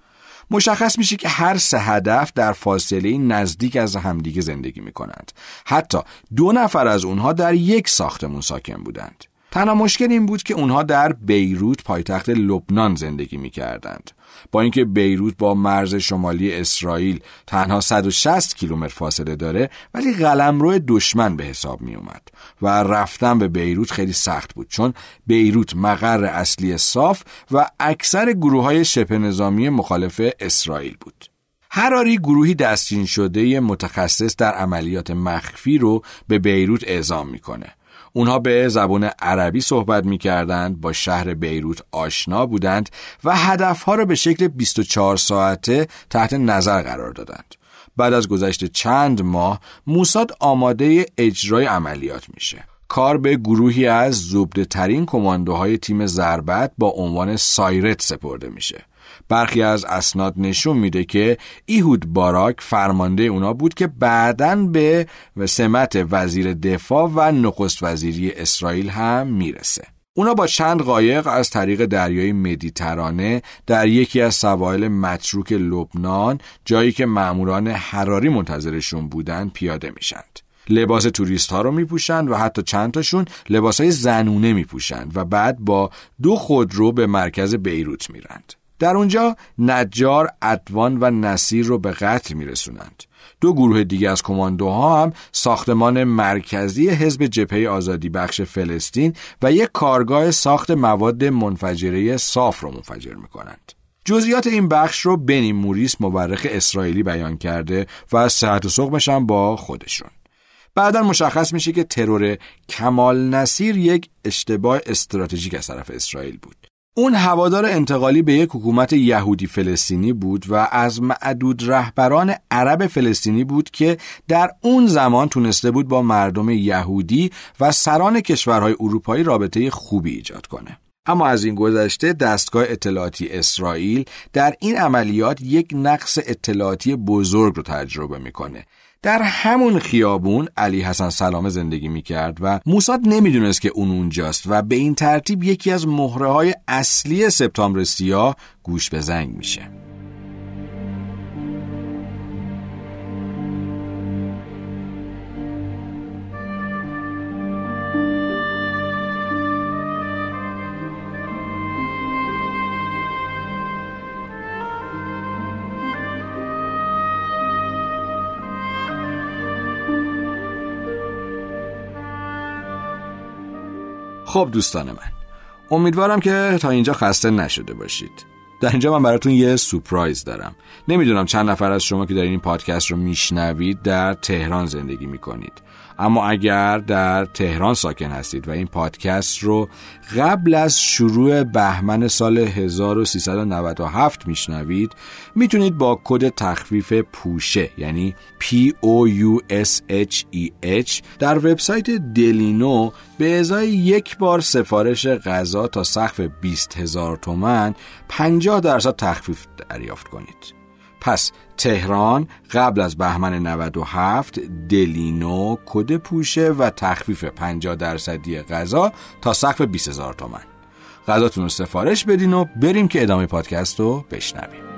مشخص میشه که هر سه هدف در فاصله نزدیک از همدیگه زندگی می‌کنند. حتی دو نفر از اونها در یک ساختمون ساکن بودند. تنها مشکل این بود که اونها در بیروت پایتخت لبنان زندگی می کردند. با اینکه بیروت با مرز شمالی اسرائیل تنها 160 کیلومتر فاصله داره ولی قلمرو دشمن به حساب می اومد و رفتن به بیروت خیلی سخت بود چون بیروت مقر اصلی صاف و اکثر گروه های شبه نظامی مخالف اسرائیل بود. هراری گروهی دستچین شده متخصص در عملیات مخفی رو به بیروت اعزام می‌کنه. اونها به زبان عربی صحبت می‌کردند، با شهر بیروت آشنا بودند و هدفها را به شکل 24 ساعته تحت نظر قرار دادند. بعد از گذشت چند ماه موساد آماده اجرای عملیات میشه. کار به گروهی از زبده ترین کماندوهای تیم ضربت با عنوان سایرت سپرده میشه. برخی از اسناد نشون میده که ایهود باراک فرمانده اونا بود که بعدا به سمت وزیر دفاع و نخست وزیری اسرائیل هم می‌رسه. اونا با چند قایق از طریق دریای مدیترانه در یکی از سواحل متروک لبنان جایی که ماموران حراری منتظرشون بودن پیاده میشند. لباس توریست ها رو میپوشند و حتی چند تاشون لباس های زنونه میپوشند و بعد با دو خودرو به مرکز بیروت میرند. در اونجا نجار، ادوان و نصیر رو به قتل میرسونند. دو گروه دیگه از کماندوها هم ساختمان مرکزی حزب جبهه آزادی بخش فلسطین و یک کارگاه ساخت مواد منفجره صاف رو منفجر می‌کنند. جزئیات این بخش رو بنی موریس مورخ اسرائیلی بیان کرده و از صحت و با خودشون. بعدا مشخص میشه که ترور کمال نصیر یک اشتباه استراتژیک از طرف اسرائیل بود. اون هوادار انتقالی به یک حکومت یهودی فلسطینی بود و از معدود رهبران عرب فلسطینی بود که در اون زمان تونسته بود با مردم یهودی و سران کشورهای اروپایی رابطه خوبی ایجاد کنه. اما از این گذشته دستگاه اطلاعاتی اسرائیل در این عملیات یک نقص اطلاعاتی بزرگ رو تجربه می‌کنه در همون خیابون علی حسن سلامه زندگی می کرد و موساد نمی‌دونست که اون اونجاست و به این ترتیب یکی از مهره های اصلی سپتامبر سیاه گوش به زنگ میشه. خب دوستان من. امیدوارم که تا اینجا خسته نشده باشید. در اینجا من براتون یه سپرایز دارم. نمی‌دونم چند نفر از شما که در این پادکست رو میشنوید در تهران زندگی می‌کنید. اما اگر در تهران ساکن هستید و این پادکست رو قبل از شروع بهمن سال 1397 میشنوید می‌تونید با کد تخفیف پوشه یعنی P O U S H E H در وبسایت دلینو به ازای یک بار سفارش غذا تا سقف 20 هزار تومن 50 درصد تخفیف دریافت کنید. پس تهران قبل از بهمن 97 دلینو کد پوشه و تخفیف 50 درصدی غذا تا سقف 20 هزار تومن. غذاتون رو سفارش بدین و بریم که ادامه پادکست رو بشنویم.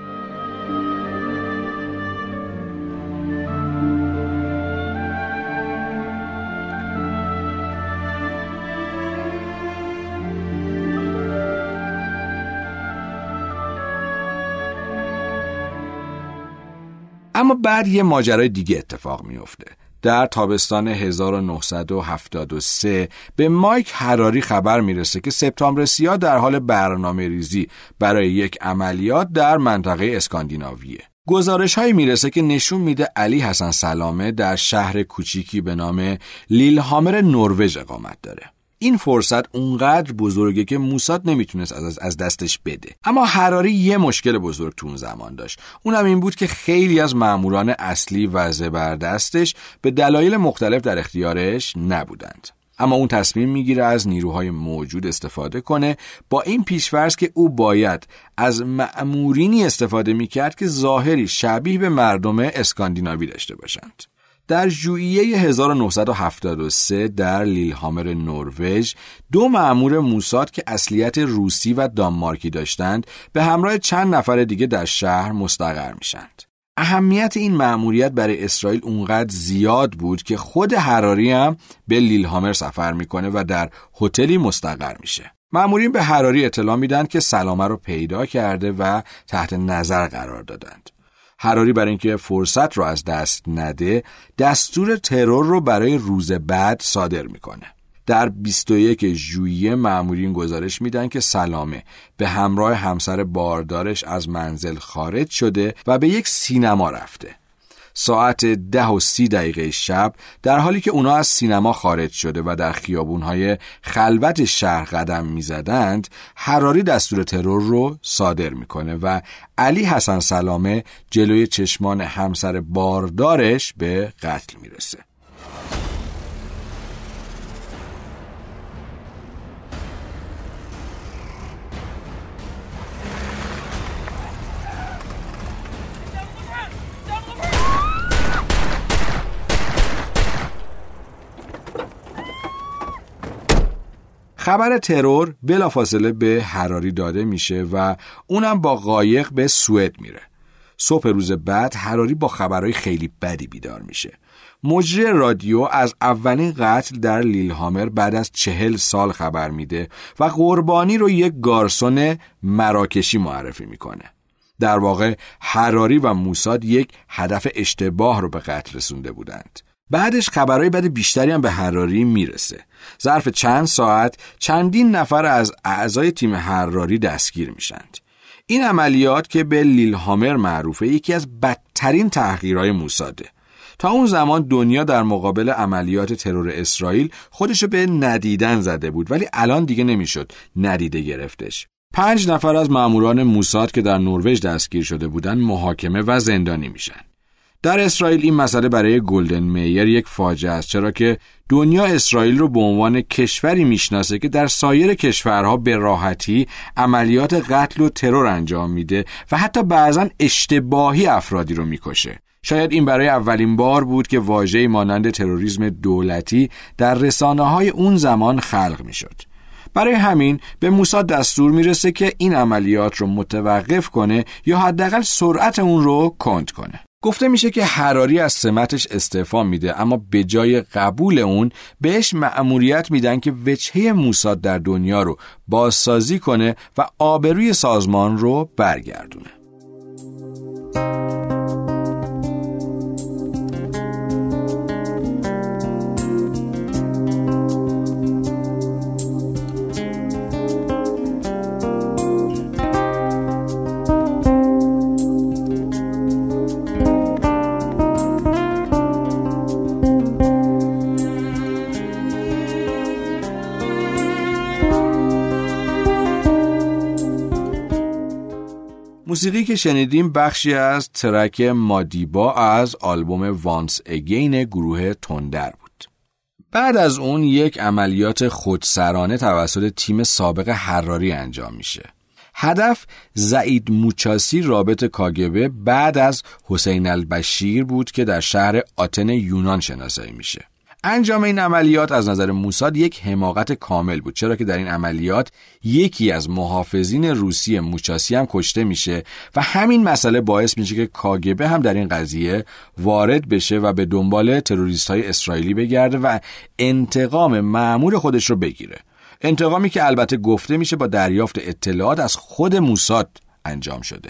اما بعد یه ماجرای دیگه اتفاق میفته در تابستان 1973 به مایک هراری خبر می‌رسه که سپتامبر سیاه در حال برنامه ریزی برای یک عملیات در منطقه اسکاندیناویه. گزارش هایی می‌رسه که نشون میده علی حسن سلامه در شهر کوچیکی به نام لیلهامر نروژ اقامت داره. این فرصت اونقدر بزرگه که موساد نمی‌تونست از, دستش بده. اما حراری یه مشکل بزرگ تو اون زمان داشت. اونم این بود که خیلی از ماموران اصلی و زبردستش به دلایل مختلف در اختیارش نبودند. اما اون تصمیم می‌گیره از نیروهای موجود استفاده کنه با این پیشورز که او باید از مأمورینی استفاده می‌کرد که ظاهری شبیه به مردم اسکاندیناوی داشته باشند. در ژوئیه 1973 در لیلهامر نروژ دو مأمور موساد که اصلیت روسی و دانمارکی داشتند به همراه چند نفر دیگه در شهر مستقر میشند. اهمیت این مأموریت برای اسرائیل اونقدر زیاد بود که خود حراری هم به لیلهامر سفر می‌کنه و در هتلی مستقر میشه. مأمورین به حراری اطلاع میدن که سلامه رو پیدا کرده و تحت نظر قرار دادند. حراری برای اینکه فرصت رو از دست نده دستور ترور رو برای روز بعد صادر می‌کنه. در 21 ژوئیه مأمورین گزارش میدن که سلامه به همراه همسر باردارش از منزل خارج شده و به یک سینما رفته. ساعت ده و سی دقیقه شب در حالی که اونا از سینما خارج شده و در خیابونهای خلوت شهر قدم می‌زدند حراری دستور ترور رو صادر می‌کنه و علی حسن سلامه جلوی چشمان همسر باردارش به قتل می‌رسه. خبر ترور بلافاصله به حراری داده میشه و اونم با قایق به سوئد میره. صبح روز بعد حراری با خبرهای خیلی بدی بیدار میشه. مجری رادیو از اولین قتل در لیلهامر بعد از چهل سال خبر میده و قربانی رو یک گارسون مراکشی معرفی می‌کنه. در واقع حراری و موساد یک هدف اشتباه رو به قتل رسونده بودند. بعدش خبرهای بد بیشتری هم به حراری می‌رسه. ظرف چند ساعت چندین نفر از اعضای تیم حراری دستگیر میشند. این عملیات که به لیلهامر معروفه یکی از بدترین تحقیرهای موساده. تا اون زمان دنیا در مقابل عملیات ترور اسرائیل خودشو به ندیدن زده بود ولی الان دیگه نمی‌شد ندیده گرفتش. پنج نفر از ماموران موساد که در نروژ دستگیر شده بودند محاکمه و زندانی میشن. در اسرائیل این مسئله برای گلدن میر یک فاجعه است چرا که دنیا اسرائیل رو به عنوان کشوری می‌شناسه که در سایر کشورها به راحتی عملیات قتل و ترور انجام میده و حتی بعضا اشتباهی افرادی رو می‌کشه شاید این برای اولین بار بود که واژه‌ای مانند تروریسم دولتی در رسانه های اون زمان خلق می‌شد. برای همین به موسا دستور می‌رسه که این عملیات رو متوقف کنه یا حداقل سرعت اون رو کند کنه. گفته میشه که حراری از سمتش استعفا میده اما به جای قبول اون بهش مأموریت میدن که وجهه موساد در دنیا رو بازسازی کنه و آبروی سازمان رو برگردونه. موسیقی که شنیدیم بخشی از ترک مادیبا از آلبوم وانس اگین گروه تندر بود. بعد از اون یک عملیات خودسرانه توسط تیم سابق حراری انجام میشه. هدف زعید موچاسی رابط کاگبه بعد از حسین البشیر بود که در شهر آتن یونان شناسایی میشه. انجام این عملیات از نظر موساد یک حماقت کامل بود. چرا که در این عملیات یکی از محافظین روسی موچاسی هم کشته میشه و همین مسئله باعث میشه که کاگبه هم در این قضیه وارد بشه و به دنبال تروریست های اسرائیلی بگرده و انتقام معمول خودش رو بگیره. انتقامی که البته گفته میشه با دریافت اطلاعات از خود موساد انجام شده.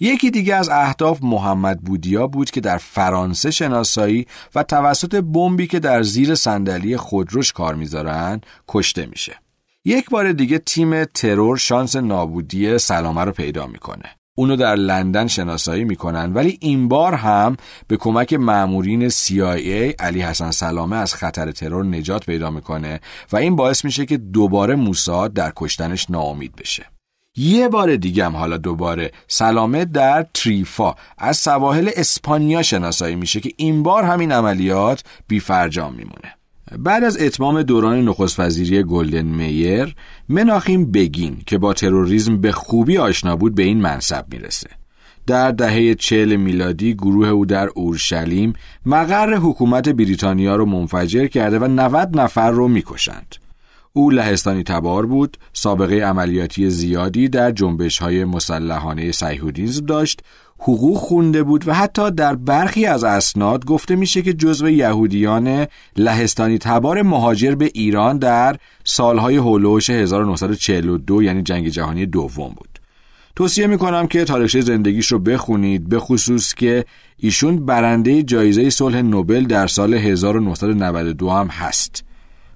یکی دیگه از اهداف محمد بودیا بود که در فرانسه شناسایی و توسط بمبی که در زیر صندلی خودروش کار می‌ذارن کشته میشه. یک بار دیگه تیم ترور شانس نابودی سلامه رو پیدا می‌کنه. اونو در لندن شناسایی می‌کنن ولی این بار هم به کمک مامورین CIA علی حسن سلامه از خطر ترور نجات پیدا می‌کنه و این باعث میشه که دوباره موساد در کشتنش ناامید بشه. یه بار دیگه هم حالا دوباره سلامه در تریفا. از سواحل اسپانیا شناسایی میشه که این بار همین عملیات بیفرجام میمونه. بعد از اتمام دوران نخست وزیری گلدن میر مناخیم بگین که با تروریسم به خوبی آشنا بود به این منصب می‌رسه. در دهه چهل میلادی گروه او در اورشلیم مقر حکومت بریتانیا رو منفجر کرده و 90 نفر رو می‌کشند. او لهستانی تبار بود، سابقه عملیاتی زیادی در جنبش های مسلحانه سیهودیزم داشت، حقوق خونده بود و حتی در برخی از اسناد گفته میشه که جزو یهودیان لهستانی تبار مهاجر به ایران در سالهای هولوش 1942 یعنی جنگ جهانی دوم بود. توصیه می‌کنم که تاریخچه زندگیش رو بخونید به خصوص که ایشون برنده جایزه صلح نوبل در سال 1992 هم هست.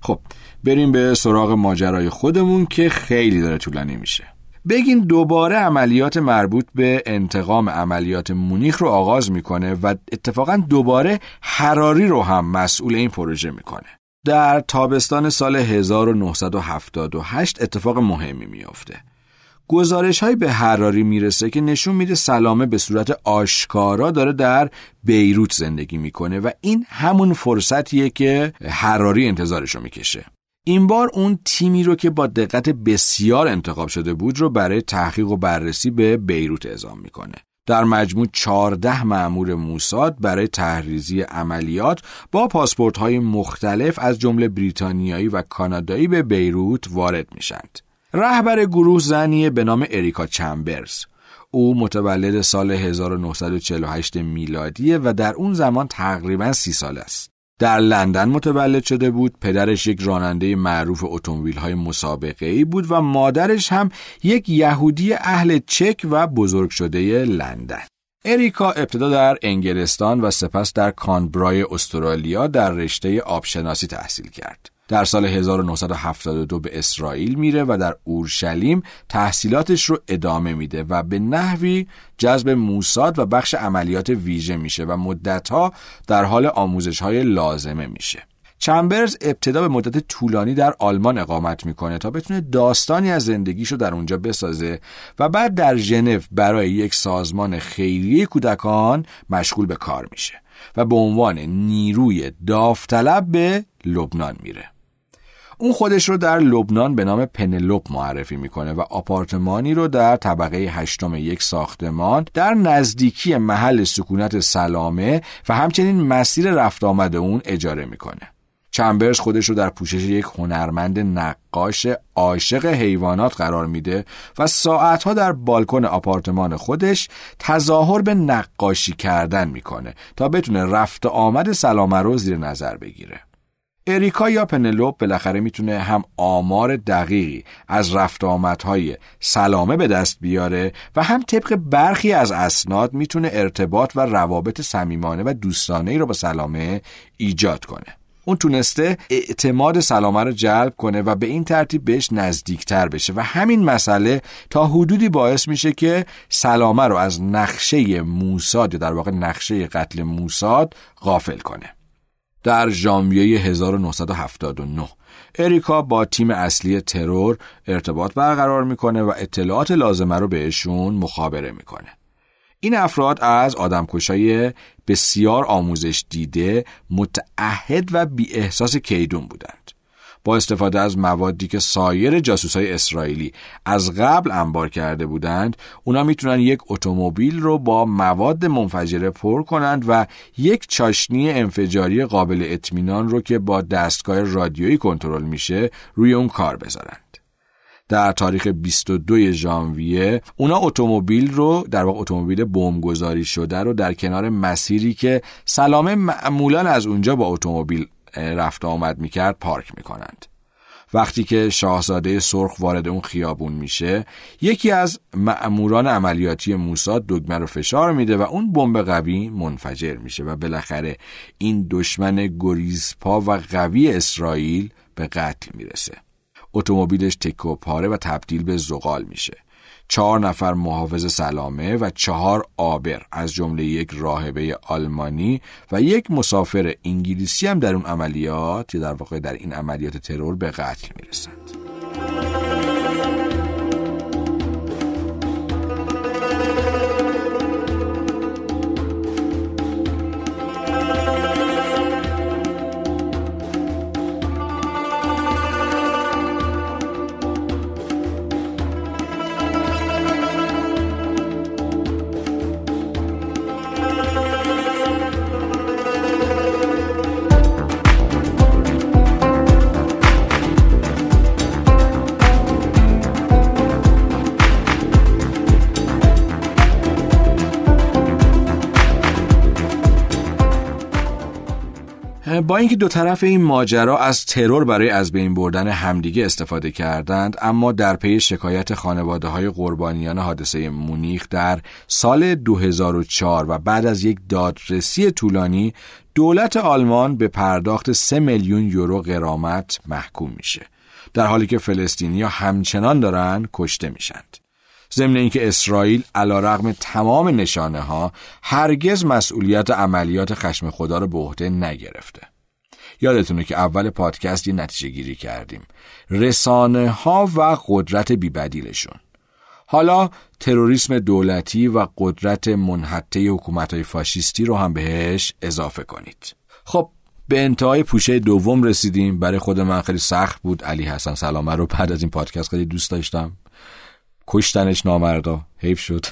خب بریم به سراغ ماجرای خودمون که خیلی داره طولانی میشه. بگین دوباره عملیات مربوط به انتقام عملیات مونیخ رو آغاز می‌کنه و اتفاقا دوباره حراری رو هم مسئول این پروژه می‌کنه. در تابستان سال 1978 اتفاق مهمی میافته. گزارش های به حراری می‌رسه که نشون میده سلامه به صورت آشکارا داره در بیروت زندگی می‌کنه و این همون فرصتیه که حراری انتظارشو می‌کشه. این بار اون تیمی رو که با دقت بسیار انتخاب شده بود رو برای تحقیق و بررسی به بیروت اعزام می‌کنه. در مجموع 14 مأمور موساد برای تحریزی عملیات با پاسپورت های مختلف از جمله بریتانیایی و کانادایی به بیروت وارد میشند. رهبر گروه زنیه به نام اریکا چمبرز او متولد سال 1948 میلادیه و در اون زمان تقریبا سی سال است. در لندن متولد شده بود. پدرش یک راننده معروف اتومبیل های مسابقه ای بود و مادرش هم یک یهودی اهل چک و بزرگ شده لندن. اریکا ابتدا در انگلستان و سپس در کانبرای استرالیا در رشته آبشناسی تحصیل کرد. در سال 1972 به اسرائیل میره و در اورشلیم تحصیلاتش رو ادامه میده و به نحوی جذب موساد و بخش عملیات ویژه میشه و مدتها در حال آموزش های لازمه میشه. چمبرز ابتدا به مدت طولانی در آلمان اقامت می‌کنه تا بتونه داستانی از زندگیشو در اونجا بسازه و بعد در ژنو برای یک سازمان خیریه کودکان مشغول به کار میشه و به عنوان نیروی داوطلب به لبنان میره. اون خودش رو در لبنان به نام پنلوپ معرفی می‌کنه و آپارتمانی رو در طبقه هشتم یک ساختمان در نزدیکی محل سکونت سلامه و همچنین مسیر رفت آمد اون اجاره می‌کنه. چمبرز خودش رو در پوشش یک هنرمند نقاش عاشق حیوانات قرار میده و ساعتها در بالکن آپارتمان خودش تظاهر به نقاشی کردن می‌کنه تا بتونه رفت آمد سلامه رو زیر نظر بگیره. اریکا یا پنلوپ بالاخره می‌تونه هم آمار دقیقی از رفت آمدهای سلامه به دست بیاره و هم طبق برخی از اسناد می‌تونه ارتباط و روابط صمیمانه و دوستانه ای رو با سلامه ایجاد کنه. اون تونسته اعتماد سلامه رو جلب کنه و به این ترتیب بهش نزدیکتر بشه و همین مسئله تا حدودی باعث میشه که سلامه رو از نقشه موساد یا در واقع نقشه قتل موساد غافل کنه. در ژانویه 1979 اریکا با تیم اصلی ترور ارتباط برقرار می‌کنه و اطلاعات لازمه رو بهشون مخابره می‌کنه. این افراد از آدمکشای بسیار آموزش دیده، متعهد و بی احساس کیدون بودند. با استفاده از موادی که سایر جاسوسای اسرائیلی از قبل انبار کرده بودند اونا می‌تونن یک اتومبیل رو با مواد منفجره پر کنند و یک چاشنی انفجاری قابل اطمینان رو که با دستگاه رادیویی کنترل میشه روی اون کار بذارند. در تاریخ 22 ژانویه اونا اتومبیل رو در واقع اتومبیل بمبگذاری شده رو در کنار مسیری که سلامه معمولا از اونجا با اتومبیل رفت آمد می‌کرد پارک می‌کنند. وقتی که شاهزاده سرخ وارد اون خیابون میشه یکی از مأموران عملیاتی موساد دگمه رو فشار میده و اون بمب قوی منفجر میشه و بالاخره این دشمن گریزپا و قوی اسرائیل به قتل می‌رسه. اتومبیلش تکه و پاره و تبدیل به زغال میشه. چهار نفر محافظ سلامه و چهار آبر از جمله یک راهبه آلمانی و یک مسافر انگلیسی هم در اون عملیات یا در واقع در این عملیات ترور به قتل می‌رسند. با اینکه دو طرف این ماجرا از ترور برای از بین بردن همدیگه استفاده کردند اما در پی شکایت خانواده های قربانیان حادثه مونیخ در سال 2004 و بعد از یک دادرسی طولانی دولت آلمان به پرداخت 3 میلیون یورو غرامت محکوم میشه. در حالی که فلسطینیا همچنان دارن کشته میشند ضمن اینکه اسرائیل علیرغم تمام نشانه ها هرگز مسئولیت عملیات خشم خدا رو به عهده نگرفته. یادتونه که اول پادکست نتیجه گیری کردیم. رسانه ها و قدرت بیبدیلشون. حالا تروریسم دولتی و قدرت منحطه حکومت های فاشیستی رو هم بهش اضافه کنید. خب به انتهای پوشه دوم رسیدیم. برای خود من خیلی سخت بود. علی حسن سلامه رو بعد از این پادکست خیلی دوست داشتم. کشتنش نامردا. حیف شد.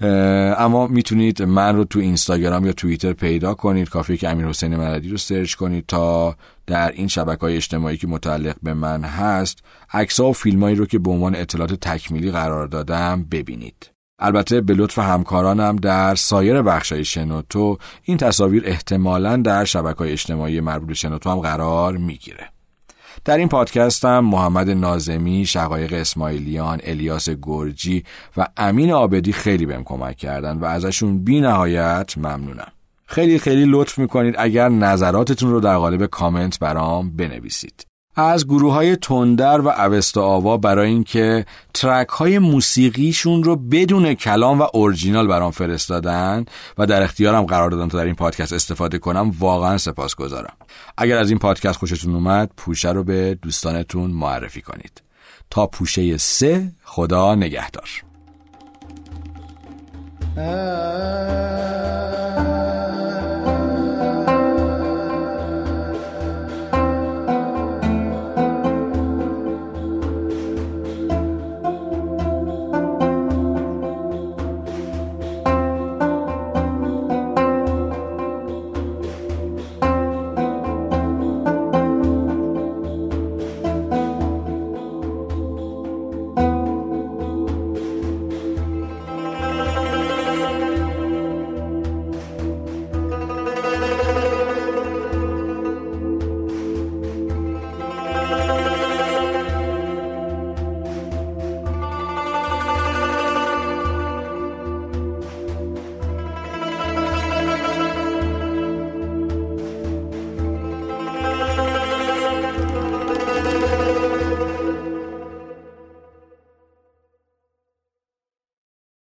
اما می‌تونید من رو تو اینستاگرام یا توییتر پیدا کنید کافی که امیر حسین مردی رو سرچ کنید تا در این شبکه های اجتماعی که متعلق به من هست عکس و فیلمایی رو که به عنوان اطلاعات تکمیلی قرار دادم ببینید. البته به لطف همکارانم در سایر بخشای شنوتو این تصاویر احتمالا در شبکه های اجتماعی مربوط شنوتو هم قرار می‌گیره. در این پادکست هم محمد نازمی، شقایق اسماعیلیان، الیاس گرجی و امین آبدی خیلی بهم کمک کردن و ازشون بی نهایت ممنونم. خیلی خیلی لطف می‌کنید اگر نظراتتون رو در قالب کامنت برام بنویسید. از گروه های تندر و اوستا آوا برای اینکه ترک های موسیقیشون رو بدون کلام و اورجینال برام فرستادن و در اختیارم قرار دادن تا در این پادکست استفاده کنم واقعا سپاس گذارم اگر از این پادکست خوشتون اومد پوشه رو به دوستانتون معرفی کنید. تا پوشه سه خدا نگهدار.